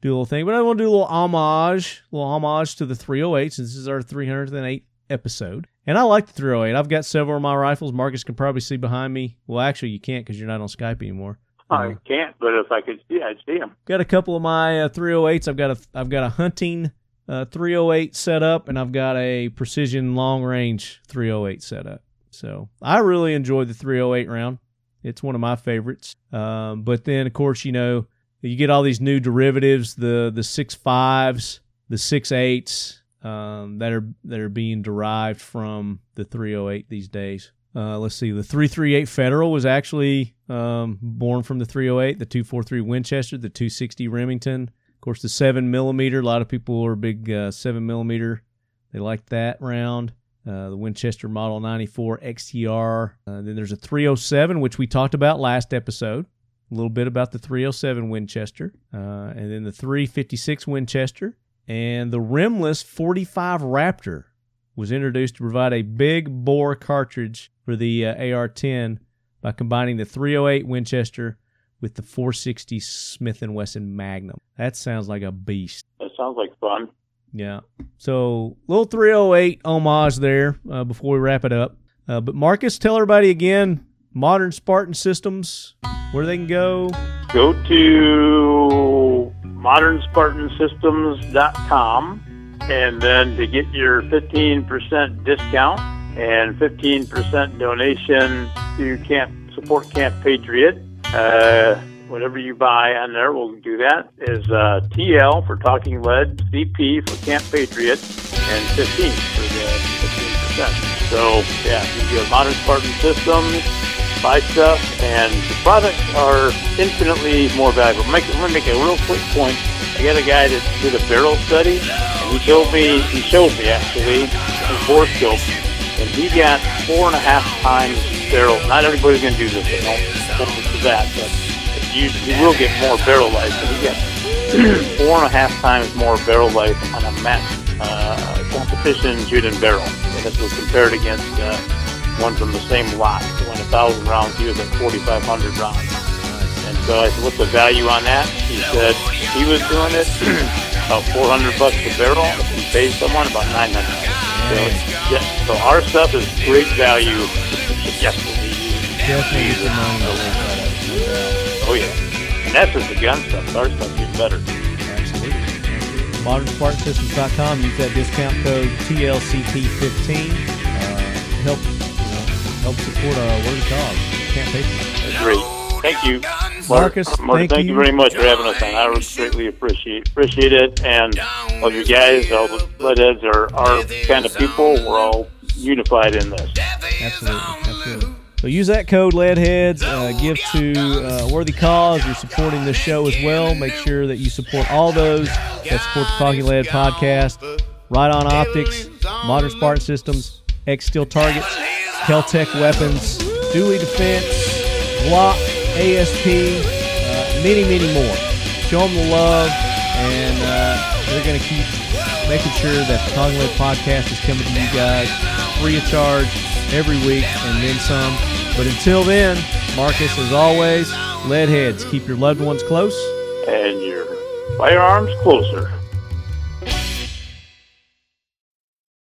do a little thing. But I want to do a little homage, a little homage to the 308 since this is our 308th episode. And I like the 308. I've got several of my rifles. Marcus can probably see behind me. Well, actually, you can't because you're not on Skype anymore. I can't, but if I could see, I'd see him. Got a couple of my uh, 308s. I've got a I've got a hunting uh, 308 set up, and I've got a precision long range 308 set up. So I really enjoy the 308 round. It's one of my favorites. Um, but then, of course, you know you get all these new derivatives the the six fives, the six eights um, that are that are being derived from the 308 these days. Uh, let's see, the 338 Federal was actually um, born from the 308, the 243 Winchester, the 260 Remington, of course, the 7 millimeter. A lot of people are big uh, 7 millimeter. They like that round. Uh, the Winchester Model 94 XTR. Uh, then there's a 307, which we talked about last episode. A little bit about the 307 Winchester. Uh, and then the 356 Winchester. And the rimless 45 Raptor was introduced to provide a big bore cartridge for the uh, AR-10 by combining the 308 Winchester with the 460 Smith & Wesson Magnum. That sounds like a beast. That sounds like fun. Yeah. So little 308 homage there uh, before we wrap it up. Uh, but Marcus, tell everybody again, Modern Spartan Systems, where they can go. Go to modernspartansystems.com and then to get your 15% discount and 15% donation to Camp Support Camp Patriot, uh, whatever you buy on there, we'll do that. Is uh, TL for Talking Lead, CP for Camp Patriot, and 15 for the 15%. So yeah, you have modern Spartan systems, buy stuff, and the products are infinitely more valuable. Make, I'm gonna make a real quick point. I got a guy that did a barrel study, and he showed me, he showed me actually, in four scope, and he got four and a half times barrel. Not everybody's gonna do this, I don't to that, but you, you will get more barrel life. And he got four and a half times more barrel life on a match uh, competition shooting barrel. And this was compared against uh, one from the same lot. Went a thousand rounds. He was at 4,500 rounds. And so I said, "What's the value on that?" He said he was doing it about 400 bucks a barrel. He paid someone about 900. So, yeah, so our stuff is great value. yes, Definitely money on that. Oh yeah, and that's just the gun stuff. Our stuff gets better. Absolutely. ModernSpartanSystems.com. Use that discount code TLCP15. Uh, help help support a worthy cause. Can't pay for it. That's great. Thank you, Marcus, Mark, thank thank you very much for having us on. I greatly appreciate appreciate it, and love you guys. All the leadheads are our kind of people. We're all unified in this. Absolutely, absolutely. So use that code LEADHEADS. Uh, give to uh, worthy cause. You're supporting this show as well. Make sure that you support all those that support the Talking Lead podcast. Riton Optics, Modern Spartan Systems, X Steel Targets, Keltec Weapons, Dooley Defense, Glock, ASP, uh, many, many more. Show them the love, and uh, they're going to keep making sure that the Talking podcast is coming to you guys free of charge every week and then some. But until then, Marcus, as always, lead heads. Keep your loved ones close. And your firearms closer.